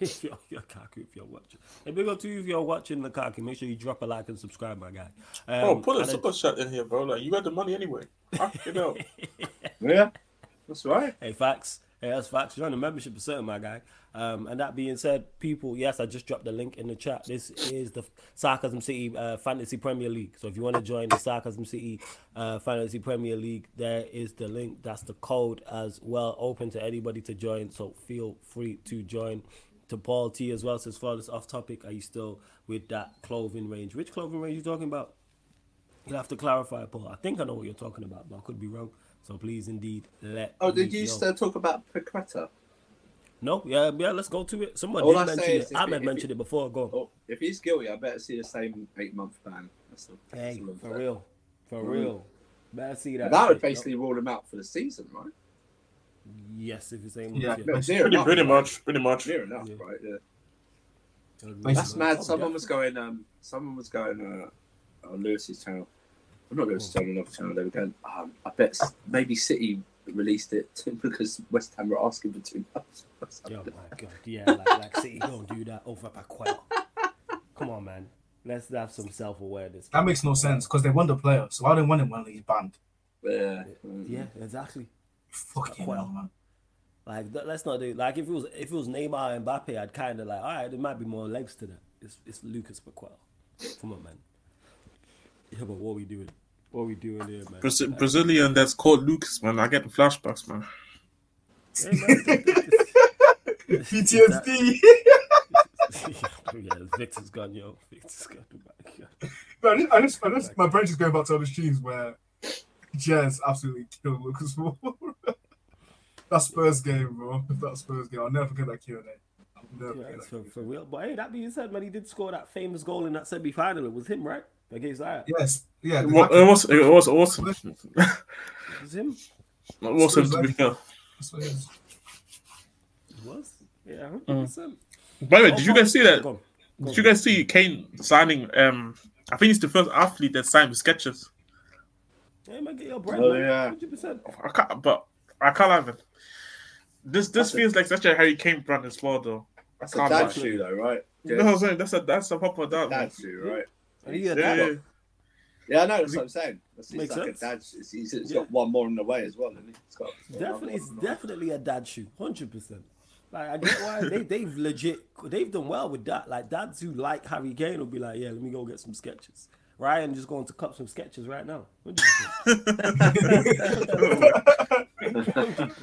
if you're, you're cocky if you're watching. Hey, big up to you if you're watching the cocky. Make sure you drop a like and subscribe, my guy. Um, oh, put a and then- super chat in here, bro. Like you got the money anyway. Huh? You know. Yeah, that's right. Hey, facts. Hey, that's facts. Join the membership is certain, my guy. Um, and that being said, people, yes, I just dropped the link in the chat. This is the Sarcasm City uh, Fantasy Premier League. So if you want to join the Sarcasm City uh, Fantasy Premier League, there is the link. That's the code as well. Open to anybody to join. So feel free to join. To Paul T as well. Says, for this off topic, are you still with that clothing range? Which clothing range you talking about? You'll have to clarify, Paul. I think I know what you're talking about, but I could be wrong. So please, indeed, let. Oh, did you know. still talk about Paqueta? No, yeah, yeah. Let's go to it. Someone All did I mention say it. is if Ahmed mentioned it- it before. Go. on. Oh, if he's guilty, I better see the same eight month ban. That's all. hey, that's all for real, for Mhm. real. Better see that. But that would shit. basically rule him out for the season, right? Yes, if it's saying Yeah. yeah. No, Pretty- enough, pretty right? much, pretty much. Near enough, Yeah. right? Yeah. That's mad. Someone was going. Um, someone was going uh, on Lewis's channel. I'm not Lewis's channel, another channel. They were going. Um, I bet maybe City released it because West Ham were asking for too much. Oh my god, yeah, like, like City don't do that over Paqueta. Come on, man. Let's have some self awareness. That makes no sense because they won the player. So why they want him when he's banned? Yeah. Yeah, exactly. Fucking Well. man. Like th- let's not do like if it was if it was Neymar and Mbappe, I'd kind of like all right, there might be more legs to that. It's it's Lucas Paqueta. Come on, man. Yeah, but what are we doing? What are we doing here, man? Brazil- Brazilian that's called Lucas, man. I get the flashbacks, man. Hey, man, th- th- th- PTSD. yeah, Victor's gone, yo. Victor's gone. My God. But I just, I just, I just, my brain just going back to all the streams where Jez absolutely killed Lucas Moura. that Spurs game, bro. That Spurs game. I'll never forget that Q and A. I'll never Yeah, forget that for, for real. But hey, that being said, man, he did score that famous goal in that semi final. It was him, right? Against Ajax. Yes, yeah. It it was, it was awesome. It was him. It was awesome to be fair. That's what it is. It was. Yeah, 100%. By the way, did you guys see that? Go on. Go Did you guys see Kane signing? Um, I think he's the first athlete that signed with Skechers. Hey, man, get your brand. Oh, man. yeah. 100%. I can't, but I can't have it. This this That's a- feels like such a Harry Kane brand as well, though. That's a Can't dad lie. shoe, though, right? You know what I'm saying? That's a that's a proper dad. man. Dad shoe, right? And he had Yeah, yeah. Yeah, I know. That's what I'm saying. That's, Makes it's like sense. a dad. It's, he's, it's Yeah. got one more in the way as well. Isn't he? It's got, it's got another Definitely, it's one in the way. definitely a dad shoe, hundred percent. Like I get why they they've legit they've done well with that. Like dads who like Harry Kane will be like, yeah, let me go get some Skechers. Ryan just going to cut some Skechers right now.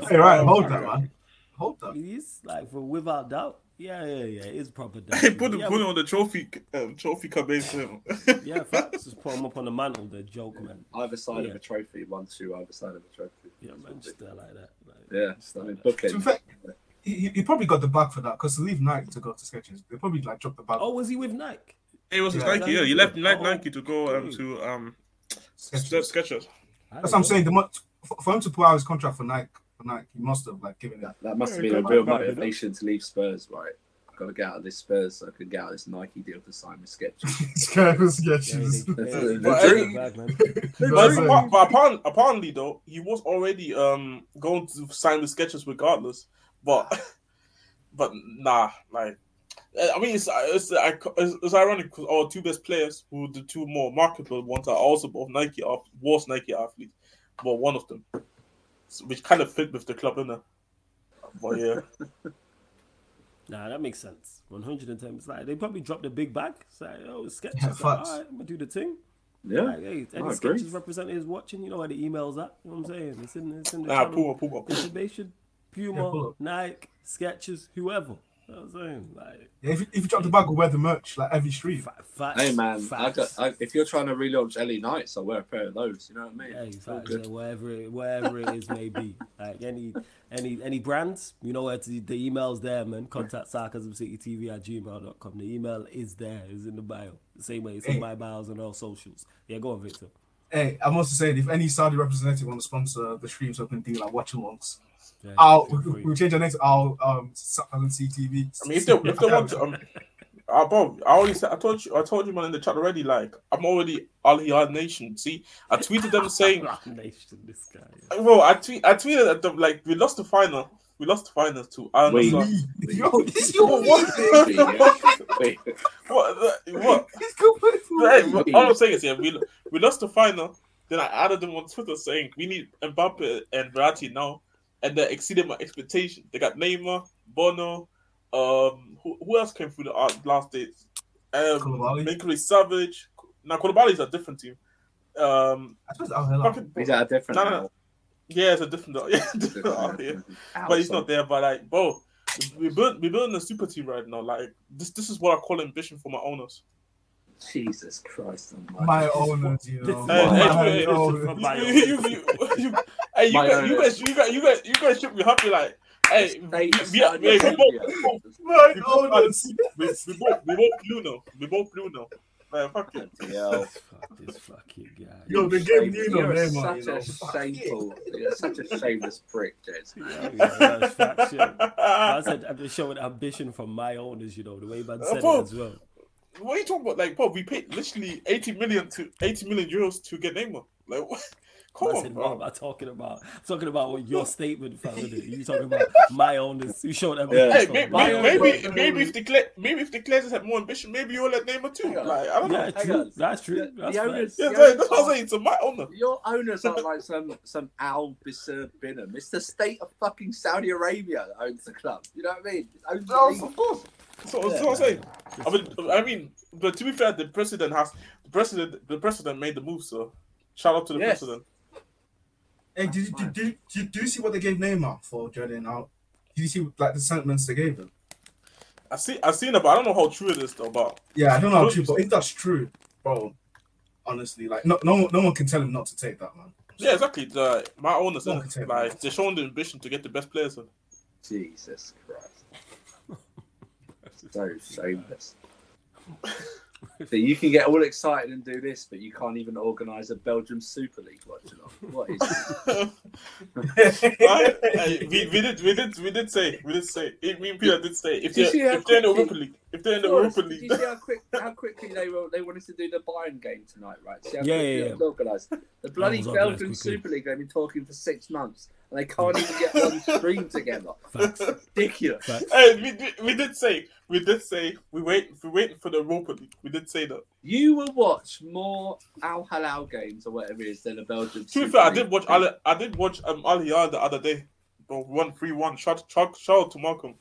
Hey, right, hold that, man. Hold that. He's like for without doubt. Yeah, yeah, yeah. It's proper dad. Hey, put it yeah, put it on the trophy um, trophy cupboard for him. yeah, facts. Just put him up on the mantle. The joke, man. Either side Yeah. of a trophy, one shoe either side of a trophy. Yeah, man. Just uh, like that. Like, Yeah, just I like mean, that. book To be he, he- he probably got the bag for that because to leave Nike to go to Skechers, they probably like dropped the bag. Oh, was he with Nike? It was his Yeah. Nike. Yeah, he left Nike, Oh, Nike to go um, to um Skechers. Skechers. That's what I'm saying. The mo- for, for him to pull out his contract for Nike, for Nike, he must have like given it. That, that must have been a real man, man, motivation to leave Spurs, right? I've got to get out of this Spurs so I can get out of this Nike deal to sign with Skechers. Skechers, Yeah, Skechers. they- they- they- But they- hey- bag, man. You know what But, I'm saying? but, but apparently, apparently, though, he was already um going to sign with Skechers regardless. But but nah, like uh, I mean, it's it's it's, it's ironic because our two best players, who the two more marketable ones, are also both Nike ath- was Nike athletes. Well, one of them, So- which kind of fit with the club, innit? But yeah, Nah, that makes sense. One hundred and ten. It's like they probably dropped a big bag. It's like, oh, Skechers. Yeah, like, all right, I'm gonna do the thing. Yeah, Like, hey, any I agree. Skechers representatives watching, you know where the emails at. You know what I'm saying? It's in, it's in the nah, channel. Puma, Puma, Puma. Information, Yeah, Puma, pull up. Nike, Skechers, whoever. You know what I'm saying? Like, Yeah, if, you- if you drop the bag, we'll wear the merch like every street. fa- facts. Hey man, I got, facts. I, if you're trying to relaunch LA Knights, I'll wear a pair of those. You know what I mean? Yeah, It's all yeah, wherever it, wherever it is may be. Like any any any brands, you know where to, the email's there, man. Contact sarcasmcitytv at gmail.com. The email is there, it's in the bio. The same way it's in Hey. my bios and all socials. Yeah, go on, Victor. Hey, I must say, if any Saudi representative want to sponsor the streams, so we can do like watch alongs. Yeah, I'll we- we'll change our name to our um Southern CTV. I mean, if they if they want to, um, uh, bro, I already said I told you I told you man in the chat already. Like I'm already Al Hilal Nation. See, I tweeted them saying, Nation, this guy. yeah. bro, I tweet I tweeted at them like we lost the final. We lost the final to Al Wait. Nassr. Yo, this your What? Wait, What? the- What? He's going for Hey, me. all I'm saying is, yeah, we we lost the final. Then I added them on Twitter saying we need Mbappe and Verratti now, and they exceeded my expectations. They got Neymar, Bono, um, who, who else came through the uh, last days? Um, Koulibaly. Milinković-Savić. Now Koulibaly is a different team. Um, I suppose Al Hilal. fucking, He's at a different. No, no, no. yeah, it's a different. Yeah, different out here. but he's not there. But like, bro, we built we building a super team right now. Like this, this is what I call ambition for my owners. Jesus Christ! almighty. My owners, you know. This is Hey, my owners. From my you, you, you, you, hey, you, guys, you guys, you guys, you guys, you guys should be happy. Like, hey, we, State we, of we, we, both, My we, we, we both, we both blue now. We both blue now. Like, fuck it. Yeah. Fuck this fucking guy. Yo, they gave Shame- Nuno You're Neymar, such a Fuck shameful, such a shameless prick, Jez. Yeah, yeah, that's. I said I'm just showing ambition from my owners, you know, the way man said it as well. What are you talking about? Like, bro, we paid literally eighty million to eighty million euros to get Neymar. Like, what? Come I said, on, what am I talking about? I'm talking about what your statement, fam. innit? You talking about my owners? You showed them. Yeah. Hey, maybe, My maybe, maybe, maybe if the Cla- maybe if the Glazers had more ambition, maybe you'll let Neymar too. Hang. Like, I don't know. Yeah, Hang true. on. That's true. The- That's the facts. owners- Yeah, the that's what I'm saying. It's a my owner. Your owners aren't like some some Al Bisser Binham. It's the state of fucking Saudi Arabia that owns the club. You know what I mean? It No, of course. So, Yeah. that's what I'm saying. I mean, I mean, but to be fair, the president has the president. The president made the move. So, shout out to the Yes. president. Hey, did you, did, did, did, did you see what they gave Neymar for Jordan out? Did you see like the sentiments they gave him? I see. I've seen it, but I don't know how true it is though. But Yeah, I don't know how true, but if that's true, bro, honestly, like no, no, one- no one can tell him not to take that, man. yeah, exactly. The, my owners, No, innit? like they're showing the ambition to get the best players. In. Jesus Christ. so shameless. So you can get all excited and do this, but you can't even organise a Belgium Super League watch along. What is Right? Hey, we, we did we did we did say we did say it, me and Peter did say if Did you they're if they're in the quickly- Europa League if they're in the Forrest, Europa Did League you see how quick how quickly they were they wanted to do the Bayern game tonight, right? See how Yeah, yeah, yeah. organised. The bloody was organised Belgian. Super League they've been talking for six months and they can't even get one stream together. Facts. Ridiculous. Facts. Hey, we did, we did say we did say we wait we waiting for the Europa League. We did say that. You will watch more Al Hilal games or whatever it is than a Belgian. To be fair, I did watch Ali, I did watch um Al Hilal the other day. But one three one. Shout shout shout out to Malcom.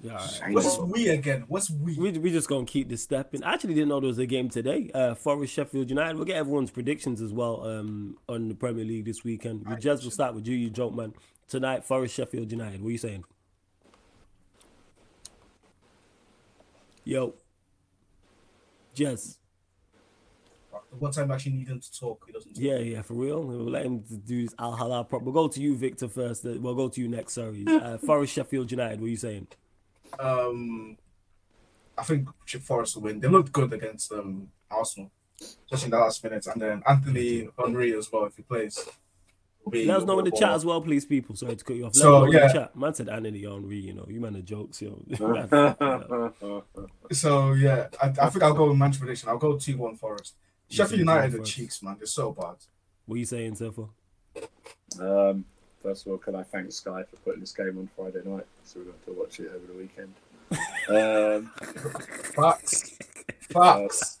Yeah, all right. What's we again? What's we? We we just gonna keep this stepping. I actually didn't know there was a game today. Uh, Forest Sheffield United. We'll get everyone's predictions as well. Um, on the Premier League this weekend. We just will start with you, you joke man. Tonight, Forest Sheffield United. What are you saying? Yo, Jez. One time I actually need him to talk, he doesn't. Talk. Yeah, yeah, for real. We'll let him do his Al Hilal prop. We'll go to you, Victor, first. Uh, We'll go to you next. Sorry, uh, Forest Sheffield United. What are you saying? Um, I think Forest will win. They looked good against um Arsenal, especially in the last minutes. And then Anthony Henry as well, if he plays. Will Let us know in the chat as well, please, people. Sorry to cut you off. Let So, us know in yeah. the chat. Man said Anthony Henry, you know. You man the jokes, yo. So yeah, I, I think I'll go with match prediction. I'll go two one Forest. You Sheffield United 2-1 are Forest. cheeks, man. They're so bad. what are you saying, Sefo? Um, first of all, can I thank Sky for putting this game on Friday night, so we don't have to watch it over the weekend. Um, Facts. Facts.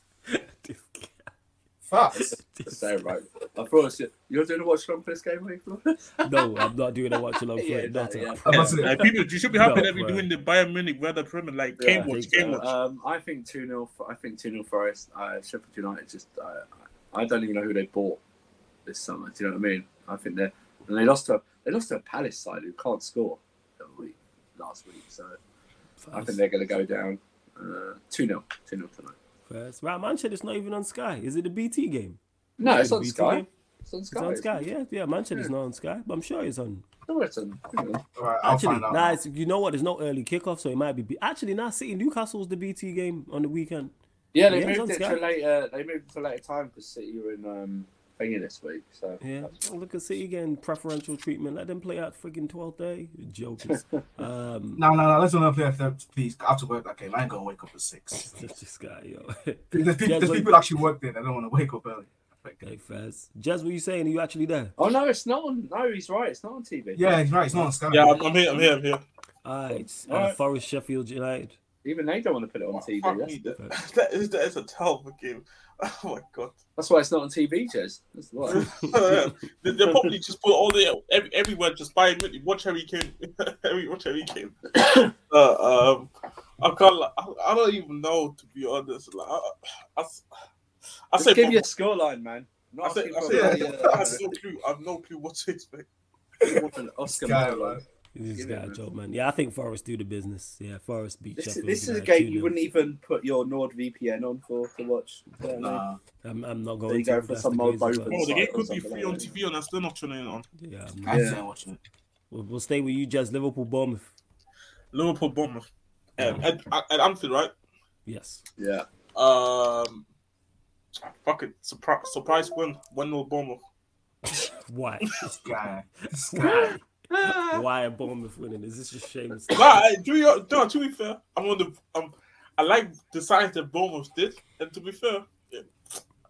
Facts. so right, I promise you, you're doing a watch along for this game, are you, no, I'm not doing a watch along for Yeah, it. Not exactly, a yeah. I must say, Hey, people, you should be happy No, that we're bro. doing the Bayern Munich Werder Premier like Yeah, game I watch, think game so. watch. Um, I think two 0 I think two 0 Forest. Uh, Sheffield United just. Uh, I don't even know who they bought this summer. Do you know what I mean? I think they and they lost to they lost to a Palace side who can't score week last week. So I think they're going to go down uh, two 0 two 0 tonight. First. Right, Manchester's not even on Sky. Is it a BT game? No, Yeah, it's on BT Sky. game. It's on It's Sky. on Sky. Yeah, yeah. Manchester's Yeah. not on Sky, but I'm sure it's on. No, it's on. all right, I'll Actually, find out. nah, it's, you know what? There's no early kickoff, so it might be. B- Actually, now City Newcastle's the BT game on the weekend. Yeah, they Yeah, it's moved on it Sky. to later. They moved it to later time because City were in um, thingy this week. So Yeah, oh, look at City getting preferential treatment. Let them play out freaking 12th day. Jokers. um, No, no, no. Let's not play after please. I have to work that game. I ain't gonna wake up at six. this guy, yo. There's people, Yeah, there's but- people actually work there. They don't want to wake up early. hey, Faz. Jez, what you saying? Are you actually there? Oh no, it's not on. No, he's right. It's not on TV. Yeah, he's right. It's not on Sky. Yeah, I'm, I'm here. I'm here. I'm here. All right. Uh, Alright. Forest Sheffield United. Even they don't want to put it on TV. That's, that, that is that is a terrible game. Oh my god. that's why it's not on TV, Jez. That's why. they, they probably just put all the every, everywhere just buy it, watch every game, every watch every game. Uh, um, I can't. li- I, I don't even know to be honest. Like, I, I, I Just say, give you a scoreline, man. I Not say, asking I, for say, a, I have uh, no clue. I have no clue what to expect. What an Oscar Sky, medal. man. This Give it, guy, man. joke, man. Yeah, I think Forest do the business. Yeah, Forest beat This, is- this is a game you wouldn't even put your NordVPN on for to watch. You I mean? Nah. I'm, I'm not There going you to. go for some the more crazy Bowman. Oh, the game could be free like on. TV, and I'm still not turning it on. Yeah, I'm not- Yeah. ain't watching it. We'll, we'll stay with you, Jez. Liverpool, Bournemouth. Liverpool, Bournemouth, and at, at, at Anfield, right? Yes. Yeah. Um, fuck it, surprise, surprise win, one 0 Bournemouth. Why? This guy. This guy. Why are Bournemouth winning? Is this just shameless? Nah, I- to be, no, to be fair, I'm on the. Um, I like the signs that Bournemouth did, and to be fair, yeah,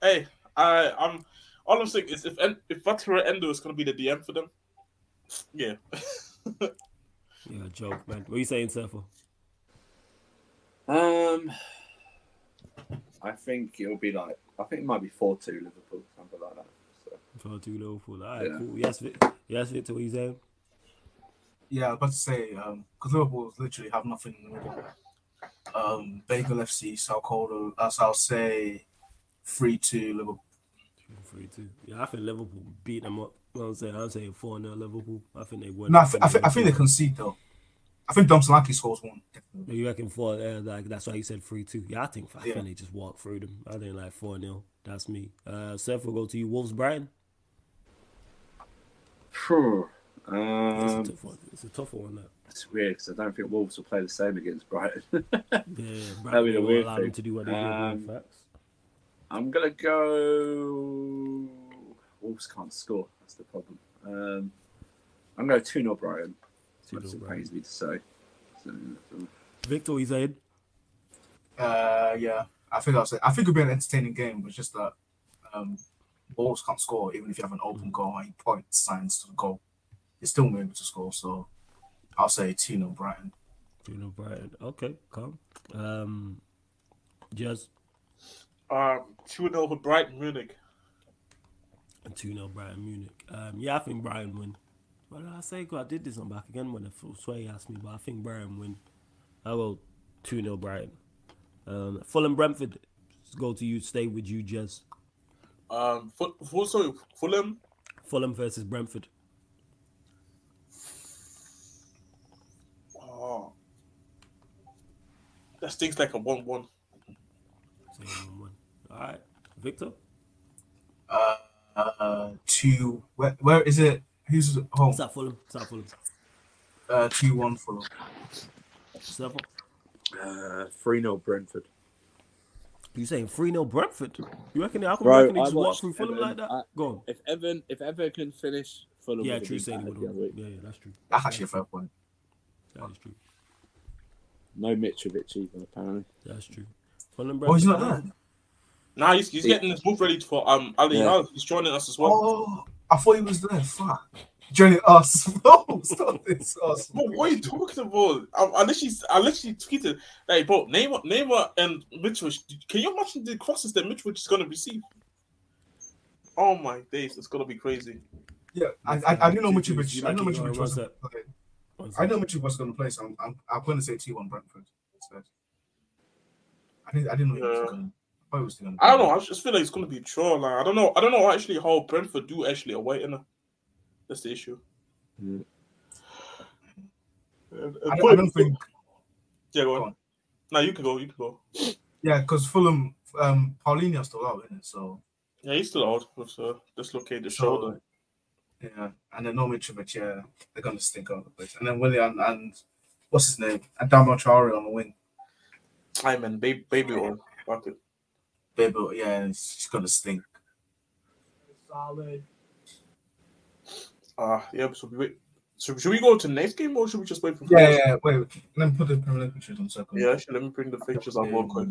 hey, I, I'm. All I'm saying is, if En- if Wataru Endo is gonna be the DM for them, yeah, Yeah, joke, man. What are you saying, Surfer? Um, I think it'll be like I think it might be four two Liverpool, something like that. So, For two Liverpool. All right, Yeah. cool. Yes, Vic. Yes, Victor. What are you saying? Yeah, I was about to say, um, because Liverpool literally have nothing in the middle. Um, Bagel FC, South Calder, as I'll say, 3 2 Liverpool. Three two. Yeah, I think Liverpool beat them up. You know what I'm saying? I'm saying four 0 Liverpool. I think they won. No, I, th- I, th- I think they concede, though. I think Dom Solanke scores one. You reckon four? Uh, like that's why you said three two. Yeah, I think I Yeah. think they just walk through them. I think like four 0 That's me. Uh, Surfer, we'll go to you. Wolves, Brighton. Phew. It's um, a tough one. It's a tough one. That. it's weird because I don't think Wolves will play the same against Brighton. Yeah, That'd be Brighton the will weird allow thing. them to do what they Um, do. Facts. I'm gonna go. Wolves can't score. That's the problem. Um, I'm going to two 0 Brighton. As 2-0 it Brighton. pains me to say. So, Victor, what you saying? Uh, yeah, I think I'll say, I think it'll be an entertaining game, but just that um, Wolves can't score, even if you have an open goal and you point signs to the goal. You're still able to score, so I'll say 2 0 Brighton. Two 0 Brighton. Okay, calm. Um, just um, two 0 for Brighton Munich. and two 0 Brighton Munich. Um, yeah, I think Brighton win. What did I say? 'Cause I did this on back again when the full Sway asked me, but I think Brighton win. I will two 0 Brighton. Um, Fulham Brentford. Go to you. Stay with you, Jez. Um, Ful- Ful- sorry, Fulham. Fulham versus Brentford. That stinks like a one-one. One one. All right, Victor. Uh, uh, 2, where, where is it? Who's home? What's that Fulham? What's that Fulham? Uh, 2 1 Fulham. Surfer. uh, three 0 Brentford. You saying three 0 Brentford? You reckon? How come Bro, you reckon they I just walk through Fulham Everton. like that? I- Go on. If Evan, if Evan can finish Fulham, Yeah, true. Saying battered would the other week. Yeah, yeah, that's true. That's actually a fair point. That is true. No Mitrovic even apparently. That's true. Fulham Oh, he's not Brentford. there. Now he's, he's getting his move ready for um Ali. Yeah. Al. He's joining us as well. Oh, I thought he was there. Fuck. Joining us. No, stop this. Us. Bro, what are you talking about? I, I literally, I literally tweeted, like, bro, Neymar, Neymar and Mitrovic. Can you imagine the crosses that Mitrovic is gonna receive? Oh my days, it's gonna be crazy. Yeah, I, I, I didn't know Two- two. Mitrovic. You I like know it, Mitrovic was. that? Okay. One I know second. Mitrovic was going to play, so I'm, I'm, I'm going to say T1 Brentford instead. I didn't, I didn't know Yeah. going to. I was going to. I don't know. I just feel like it's gonna be a draw. Like, I don't know. I don't know actually how Brentford do actually away. You know, that's the issue. Yeah. And- and I, don't- I don't think. Yeah, go Go on. on. No, you can go. You can go. Yeah, because Fulham, um, Paulinho's still out, isn't it? So, Yeah, he's still out with uh, dislocated so shoulder. Yeah. And then no Mitrovic, yeah, they're going to stink out the place. And then Willian and what's his name? And Damo Traore on the wing. I man, baby, baby, or fuck it. They yeah, it's gonna stink. Solid. Uh yeah, so we wait. So should we go to the next game or should we just wait for Yeah, yeah, wait, wait. Let me put the Premier League pictures on second. Yeah, actually, let me bring the pictures up real quick.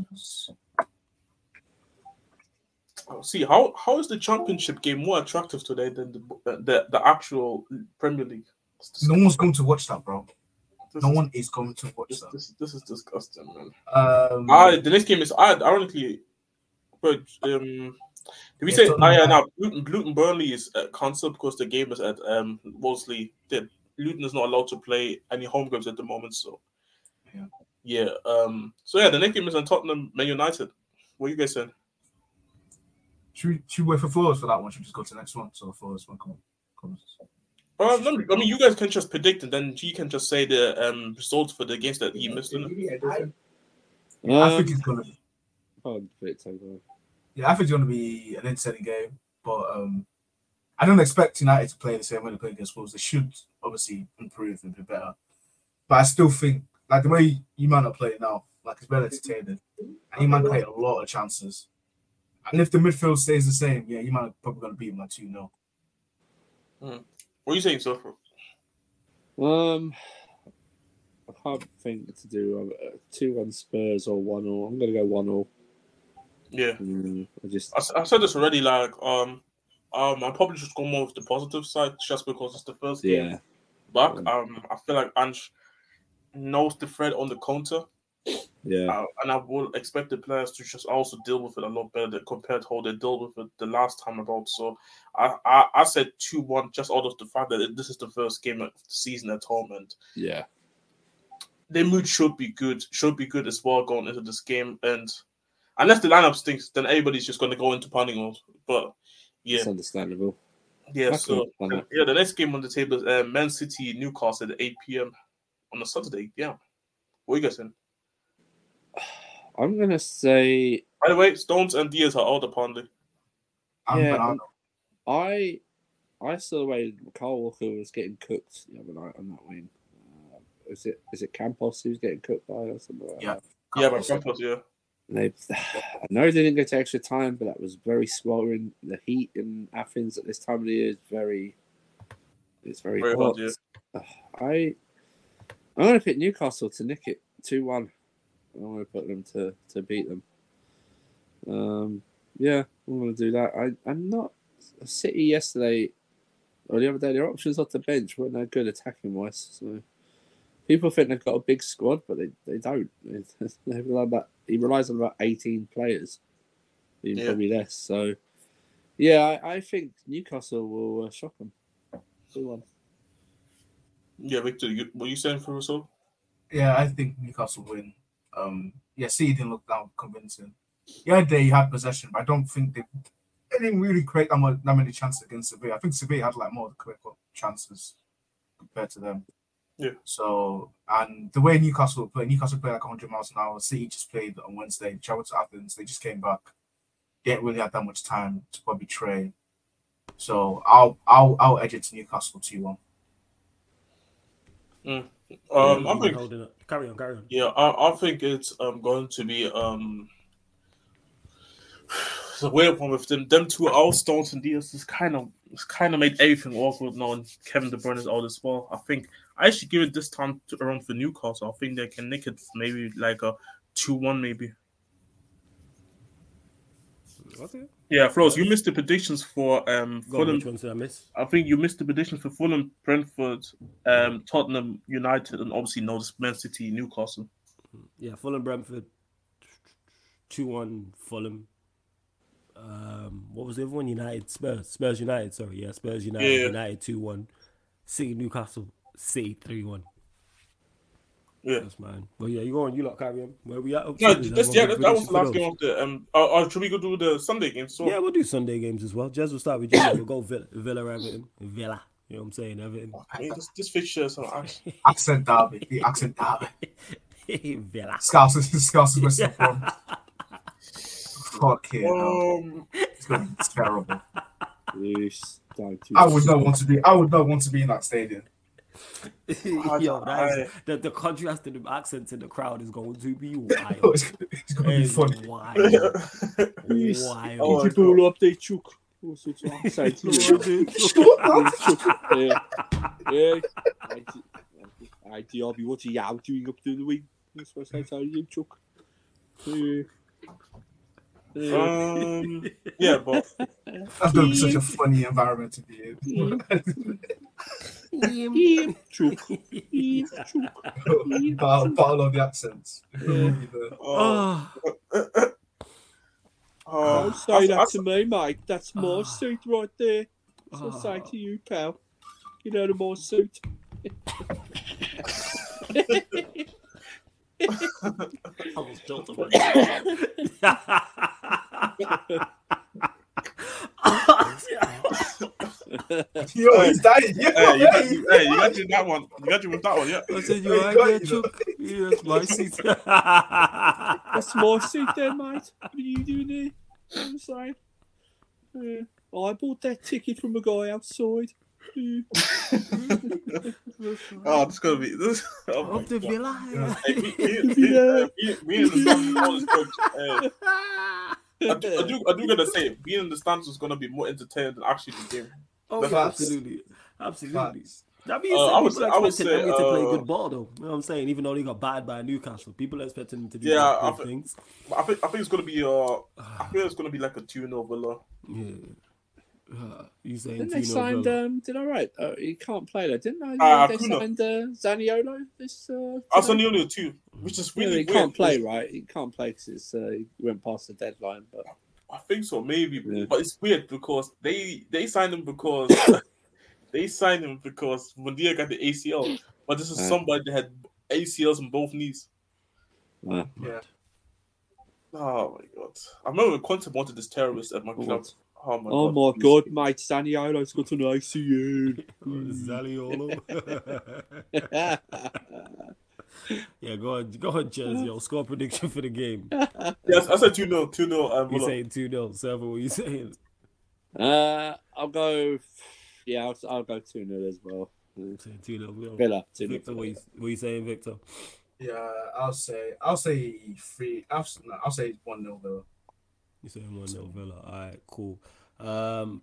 Oh, See how how is the championship game more attractive today than the the, the actual Premier League? No one's going to watch that, bro. this No is- one is going to watch This, that. this, this is disgusting, man. Um, Ah, the next game is ironically, but um, did we Yeah, say? Tottenham Ah, yeah, now Luton, Luton Burnley is uh, cancelled because the game is at um Wolseley. The Luton is not allowed to play any home games at the moment, so Yeah. yeah. Um, so yeah, the next game is on Tottenham Man United. What you guys saying? Should, we, should we wait for Flores for that one? Should we just go to the next one? So Flores one come- comes. Uh, let me, I mean, you guys can just predict, and then he can just say the um results for the games that he missed. innit? I Uh, think it's gonna. oh, bit. Yeah, I think it's gonna be an entertaining game, but um, I don't expect United to play the same way they play against Wolves. They should obviously improve and be better, but I still think like the way you might not play it now, like it's better entertaining, and you might create a lot of chances. And if the midfield stays the same, yeah, you might probably gonna beat them like two 0 What are you saying, Sofro? Um, I can't think to do uh, two one Spurs or one or I'm gonna go one or. Yeah. Mm, I just I said this already. Like, um, um, I probably just go more with the positive side just because it's the first game yeah back. Mm. Um, I feel like Ange knows the threat on the counter, yeah uh, and I will expect the players to just also deal with it a lot better compared to how they dealt with it the last time about. So, I I, I said two one just out of the fact that this is the first game of the season at home, and yeah their mood should be good, should be good as well going into this game. And unless the lineup stinks, then everybody's just going to go into panic mode. But yeah, it's understandable. Yeah, I so yeah, the next game on the table is uh, Man City Newcastle at 8 p.m. on a Saturday. Yeah. What are you guys saying? I'm gonna say By the way, Stones and Dias are out apparently. Yeah. I I saw the way Kyle Walker was getting cooked the other night on that wing. Uh, is it is it Campos who's getting cooked by or something? Like Yeah. that? Yeah, but Campos, yeah. And They, I know they didn't go to extra time, but that was very sweltering. The heat in Athens at this time of the year is very, it's very, Very hot. hot, yeah. I, I'm going to pick Newcastle to nick it two one. I'm going to put them to to beat them. Um, yeah, I'm going to do that. I I'm not a City yesterday or the other day. Their options off the bench weren't that good attacking wise. So people think they've got a big squad, but they, they don't. They rely about, he relies on about 18 players, even Yeah. probably less. So, yeah, I, I think Newcastle will uh, shock them. 2 1. Yeah, Victor, you, what are you saying for Russell? Yeah, I think Newcastle win. Um, yeah, City didn't look that convincing. Yeah, they had possession, but I don't think they, they didn't really create that, much, that many chances against Sevilla. I think Sevilla had like more cut chances compared to them. Yeah. So, and the way Newcastle play, Newcastle played like 100 miles an hour. City just played on Wednesday, traveled to Athens. They just came back. They Didn't really have that much time to probably train. So I'll I'll I'll edge it to Newcastle two one. Um, Yeah, I think holding up. Carry on, carry on. Yeah, I, I think it's um going to be um it's a weird one with them. Them two out, Stones and Dias, is kind of it's kind of made everything awkward now. And Kevin De Bruyne is out as well. I think I should give it this time to, around for Newcastle. I think they can nick it maybe like a two one maybe. Okay. Yeah, Flows, you missed the predictions for um Go on, Fulham. which ones did I miss? I think you missed the predictions for Fulham, Brentford, um Tottenham, United, and obviously this Man City, Newcastle. Yeah, Fulham, Brentford, two one Fulham. Um, what was the other one? United, Spurs, Spurs, United. Sorry, yeah, Spurs, United, Yeah. United, two one. City, Newcastle, City, three one. Yeah. That's mine. Well, yeah, you go on. You lot carry on. Where we at? No, Is this, yeah, that, that was the last game of the um. Uh, uh, should we go do the Sunday games? So Yeah, we'll do Sunday games as well. Jez will start with you. we'll go Villa, Villa, Everton, Villa. You know what I'm saying? Everton, I mean, this, this fixture is so actually. Accent derby, the accent derby. Villa. Scouse is Scouse is Western Front. Fuck yeah. Um, it's gonna be terrible. Loose. I would not want to be. I would not want to be in that stadium. Yo, that is, the, the contrast in the accents in the crowd is going to be Oh, wild. it's, gonna- it's gonna be It's funny. wild. Wild. Oh, Easy ball update, Chuck. What's it say to you? Yeah. Yeah. Hi, DRB, what are you doing up to the wing? That's what I tell you, Chuck. Yeah. Yeah. um, yeah, but That's gonna be such a funny environment to be in. Yeah, Chuck. Yeah, Chuck. battle, battle of the accents. uh, Oh, uh, Don't say that to me, mate. That's my Ah. suit right there. That's what I say Ah. to you, pal. You know the my suit. I was built up. Yo, he's dying. Yo, Hey, you got, you, hey, you got you that one. You got you with that one, yeah. I said, you right got there, you. Chuck? Yeah, that's my seat. That's my suit there, mate. What are you doing there? You know what I'm saying? Yeah. I bought that ticket from a guy outside. Oh, this is gonna be this. Oh my Of the God. villa. Hey, me, me, me, me, I, do, I do, I do gotta say, being in the stands is gonna be more entertaining than actually the game. Oh, That's yeah, facts. absolutely. Absolutely. Facts. That being Uh, I would people say- I would say, Emery to play uh, good ball, though. You know what I'm saying? Even though they got battered by Newcastle, people are expecting them to do Yeah, good I thi- things. But I think, I think it's gonna be, uh, I think it's gonna be like a 2 0 Villa. Yeah. Uh, you saying Didn't they 2 signed? Villa? Um, did I right? Uh, he can't play there, didn't they? Ah, they Acuna. signed uh, Zaniolo this. Uh, I today? only 2, which is Yeah, he weird. can't play, right? He can't play because uh, he went past the deadline. But I think so, maybe. Yeah. But it's weird because they they signed him because they signed him because Mundia got the ACL. But this is Right. somebody that had ACLs in both knees. Yeah. Oh my god! I remember when Conte wanted this terrorist at my club. Oh my oh god! my god, mate, Zaniolo's got an ACL. Zaliolo. yeah, go on, go on, Jez. Yo, score prediction for the game. Yes, I said 2 0, 2 0. Um, You Villa. saying 2 0. Seven, what are you saying? uh, I'll go. Yeah, I'll, I'll go two 0 as well. I'm saying 2 0. Villa two Victor, what 0 you, what you saying, Victor? Yeah, I'll say, I'll say three. I'll, no, I'll say one nil though. You're saying 1 0 Villa. All right, cool. Um,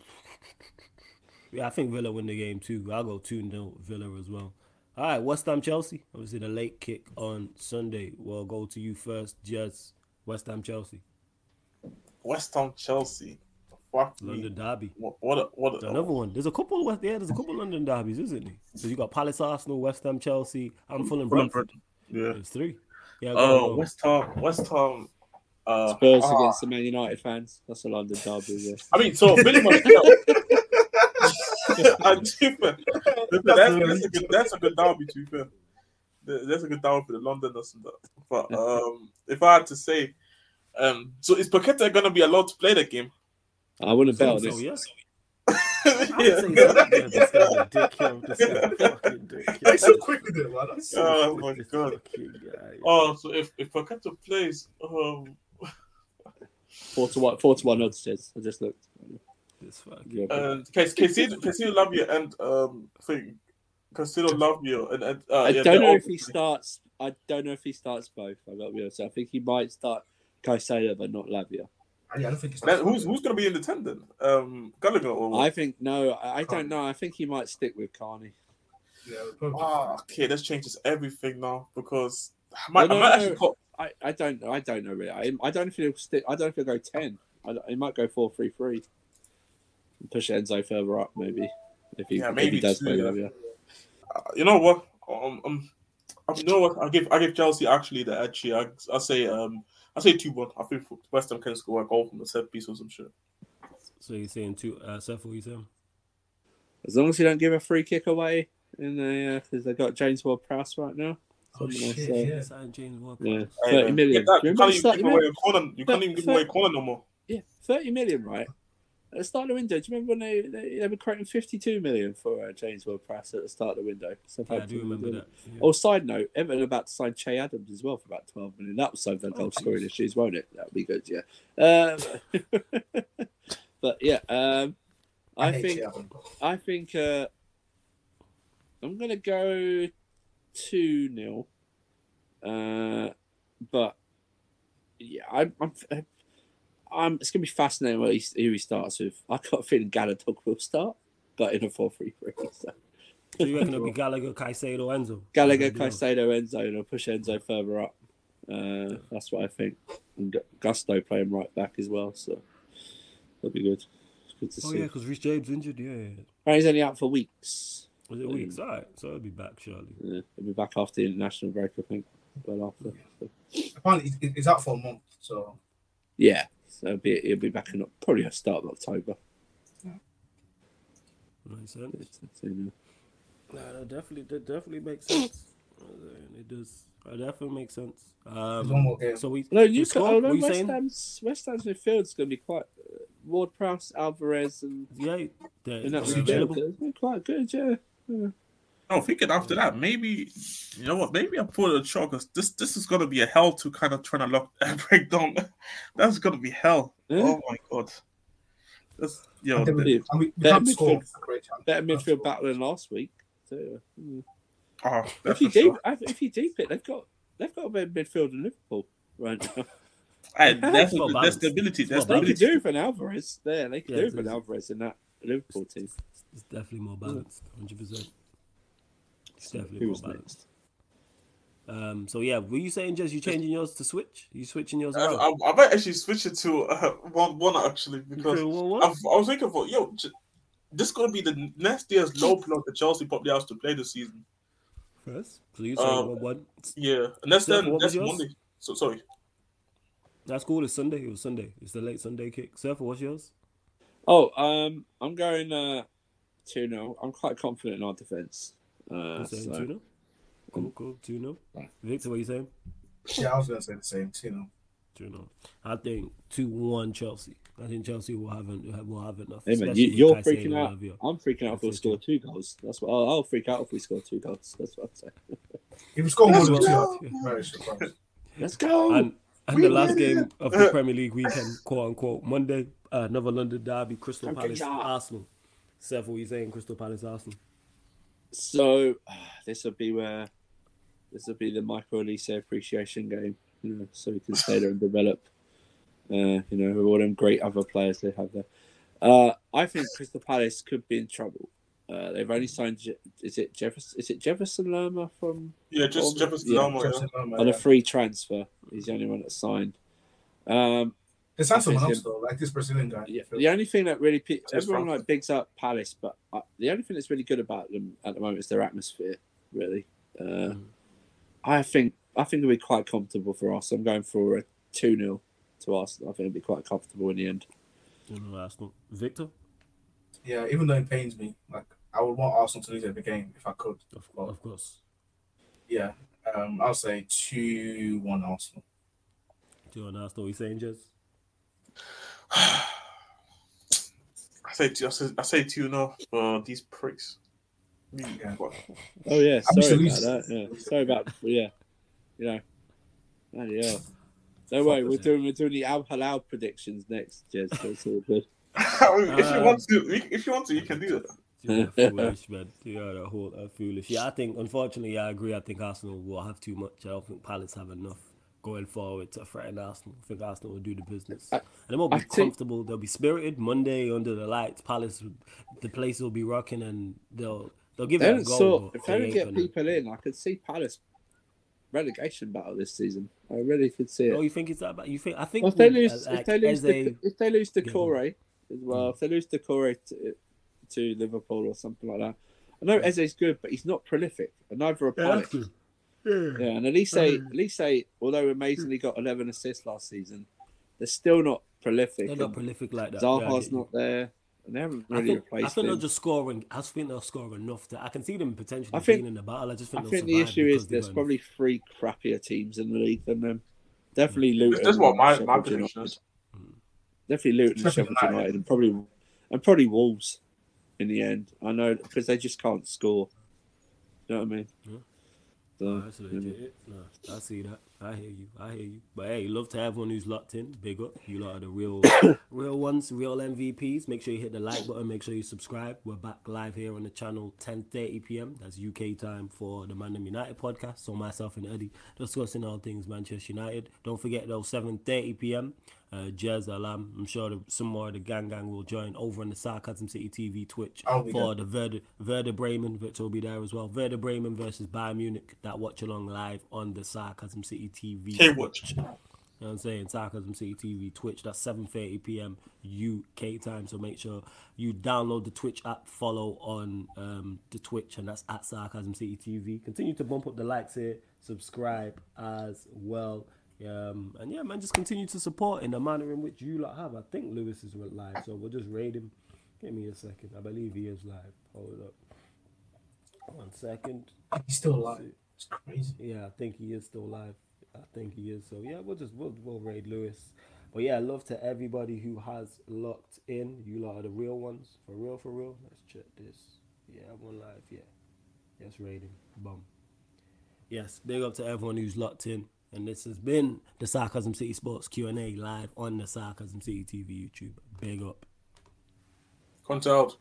yeah, I think Villa win the game too. I'll go 2 0 Villa as well. All right, West Ham Chelsea. Obviously, the late kick on Sunday. We'll go to you first, Jez. West Ham Chelsea. West Ham Chelsea. Fuck me. London Derby. What, what, a, what a, Another one. There's a couple of West, yeah, there's a couple of London derbies, isn't there? So you got Palace, Arsenal, West Ham, Chelsea, and Fulham, Fulham, Brentford. Yeah. There's three. Yeah. Go, Oh, go. West Ham. West Ham. Uh, Spurs ah, against the Man United fans. That's a London derby. Yeah. I mean, so Billy Marcel. I do, man. That's, that's, a good, that's a good derby, to be fair. That's a good derby for the Londoners and that. But um, if I had to say, um, so is Paqueta going to be allowed to play the game? I wouldn't bet on So, this. yes. yeah. I'd say so. Yeah, this guy's a dick, yo. This guy's a dick, yo. So quick with it, man. That's so Oh my god. Fucking guy. Oh, so if if Paqueta plays, um, Four to one. Four to one odds. Says. I just looked. This fucking. Yeah. and Casino Casino Lavia and um thing, Casino Lavia and, and uh, I yeah, don't know if he starts. I don't know if he starts both. I got to be honest. I think he might start Caicedo, but not Lavia. Yeah, I don't think it's. Who's who's gonna be in the ten then? Um, Gallagher or what? I think no. I, I don't know. I think he might stick with Carney. Yeah, probably. Ah, okay, this changes everything now because I might, No, I might no. actually call, I, I don't know. I don't know really. I, I don't know if he'll stick. I don't know if he'll go ten. I, don't- he might go four three three. And push Enzo further up maybe. If he, Yeah, if maybe he does two, play yeah. Lavia. uh, you know what? Um, um, um, you know what? I give I give Chelsea actually the edge here. I I say um I say two one. I think West Ham can score a goal from the set piece or some shit. So you're saying two? Uh, Seth, what you saying? As long as you don't give a free kick away in the because they've got James Ward Prowse right now. Oh, shit, uh, yeah. James Ward. Yeah, Hey, thirty man, million. get that. You you can't even give away a corner. You can't even give away a corner no more. Yeah, thirty million, right? At the start of the window, do you remember when they, they, they were quoting fifty-two million for uh, James Ward-Prowse at the start of the window? Yeah, I do remember that. Yeah. Oh, side note, Everton about to sign Che Adams as well for about twelve million. That will solve their Oh, goal scoring jeez. issues, won't it? That'll be good, yeah. Um, but yeah, um, I, hate think I think uh, I'm gonna go two 0 uh, but yeah, I'm, I'm, I'm. It's gonna be fascinating what he, who he starts with. I got a feeling Galadog will start, but in a four-three-three. So. So you reckon it'll be Gallagher, Caicedo, Enzo? Gallagher, Caicedo, Enzo, and I'll push Enzo further up. Uh, that's what I think. And Gusto playing right back as well, so that'll be good. Good to Oh see. yeah, because Reece James injured. Yeah, yeah. Right, he's only out for weeks. Was it weeks? All right, so he'll be back shortly. Yeah, he'll be back after the international break, I think. Well after. So, Apparently, he's- he's out for a month. So yeah, so he'll be he'll be back in probably a start of October. Makes sense. It's- it's, you know. Nah, that definitely, that definitely makes sense. It does. That definitely makes sense. Um, so we. No, you score, oh, no, West saying? Ham's West Ham's midfield's going to be quite uh, Ward Prowse, Alvarez, and, Yeah, they're, and that they're available. midfield. They're quite good. Yeah. No, thinking after that, maybe you know what? Maybe I put a shot because this this is gonna be a hell to kind of trying to lock break down. That's gonna be hell. Yeah. Oh my god. That's yo. And then we, the- and we, we that can't score. midfield- a great chance. Better Can't midfield score. battle than last week. So, mm. oh, if that's you for deep, sure. if you deep it, they've got they've got a better midfield than Liverpool right now. And there's, It's not there's balanced. stability. There's It's not they could stability. do with an Alvarez there. They could Yeah, do it's- with an Alvarez in that Liverpool team. It's definitely more balanced, hundred percent. It's definitely who more was balanced. Um, so yeah, were you saying just you changing yours to switch? You switching yours I, around? I, I might actually switch it to uh, one one actually because Okay, well, I've. I was thinking for yo, j- this gonna be the next year's low block that Chelsea probably has to play this season. First, so you saying Um, one, one? Yeah, and that's Steph, then that's? Monday. So sorry. That's cool. It's Sunday. It was Sunday. It's the late Sunday kick. Surfer, what's yours? Oh, um, I'm going uh, two 0 I'm quite confident in our defense. Uh, You saying so- two 0 Cool, cool. Two 0 Victor, what you saying? Yeah, I was gonna say the same. You know, Two 0 I think two one Chelsea. I think Chelsea will have en- will have enough. Hey man, you, you're freaking out. Lavia. I'm freaking out if we That's it, score two goals. That's what I'll, I'll freak out if we score two goals. That's what I'm saying. if we score more than Let's two, go. Be very surprised. Let's go. And and the last game of the Premier League weekend, quote unquote, Monday, uh, another London derby, Crystal Palace. Arsenal. Seth, what you saying? Crystal Palace, Arsenal. So this will be where this will be the Michael Olise appreciation game, you know, so we can stay there and develop. Uh, you know, all them great other players they have there. Uh, I think Crystal Palace could be in trouble. Uh, they've only signed. Je- Is it Jefferson? Is it Jefferson Lerma from Yeah, just Jefferson yeah, Lerma, yeah. On a free transfer? He's the only one that signed. Um, There's not someone else though, like this Brazilian guy. Yeah, the only thing that really pe- everyone like bigs up Palace, but uh, the only thing that's really good about them at the moment is their atmosphere. Really, uh, Mm. I think I think it'll be quite comfortable for us. I'm going for a two 0 to Arsenal. I think it'll be quite comfortable in the end. You know, Arsenal. Victor, Yeah, even though it pains me, like I would want Arsenal to lose every game if I could. of, Well, of course. Yeah, um, I'll say two one Arsenal. Two on Arsenal. What you saying, Jez? I say two, I say, I say two no for these pricks. Yeah. Oh yeah, I'm sorry about that. Yeah, sorry about yeah, you know. Bloody hell. Don't worry, we're doing we're doing the Al Hilal predictions next, Jez. So it's all good. if you Uh, want to, if you want to, you can do that. You're foolish, man. You're a whole uh, foolish. Yeah, I think unfortunately, I agree. I think Arsenal will have too much. I don't think Palace have enough going forward to threaten Arsenal. I think Arsenal will do the business, I- and they won't be I think- comfortable. They'll be spirited Monday under the lights. Palace, the place will be rocking, and they'll they'll give They it a don't go. sort, if they don't get gonna- people in, I could see Palace relegation battle this season. I really could see it. Oh, you think it's that bad? You think? I think Well, if they with, lose, uh, if they lose, Eze- the, if they lose to Corey as well, if they lose to Corey to, to Liverpool or something like that, I know Eze's good, but he's not prolific, and neither are Yeah, Palace. that's good. Yeah. Yeah, and Olise, uh. Olise, although amazingly got 11 assists last season, they're still not prolific. They're not and prolific like that. Zaha's get you. not there, and they haven't I really think, I replaced think they'll him. just scoring. I think they'll score enough to. I can see them potentially I think- being in the battle. I just I think, think the issue is they've there's probably three crappier teams in the league than them. Definitely hmm. Luton. That's what my, and my prediction is. Definitely Luton and Sheffield Sheffield United. United, and probably and probably Wolves in the end. I know because they just can't score. You know what I mean? Yeah. So, that's legit. No, I see that. I hear you. I hear you. But hey, love to everyone who's locked in. Big up. You lot are the real, real ones, real MVPs. Make sure you hit the like button. Make sure you subscribe. We're back live here on the channel 10:30 p.m. That's UK time for the Man United podcast. So myself and Eddie discussing all things Manchester United. Don't forget though, 7:30 p.m. Uh, Jez Alam. I'm sure the, some more of the gang gang will join over on the Sarcasm City TV Twitch I'll for the Werder, Werder Bremen. Victor will be there as well. Werder Bremen versus Bayern Munich. That watch along live on the Sarcasm City TV. K watch. You know what I'm saying? Sarcasm City TV Twitch. That's 7:30 p.m. UK time. So make sure you download the Twitch app, follow on um, the Twitch, and that's at Sarcasm City TV. Continue to bump up the likes here, subscribe as well. Um, and yeah, man, just continue to support in the manner in which you lot have. I think Lewis is live, so we'll just raid him. Give me a second. I believe he is live. Hold up. One second. He's still alive. It's crazy. Yeah, I think he is still live. I think he is. So yeah, we'll just we'll, we'll raid Lewis. But yeah, love to everybody who has locked in. You lot are the real ones. For real, for real. Let's check this. Yeah, one live. Yeah. Yes, rating. Bum. Yes, big up to everyone who's locked in. And this has been the Sarcasm City Sports Q&A live on the Sarcasm City TV YouTube. Big up. Conte out.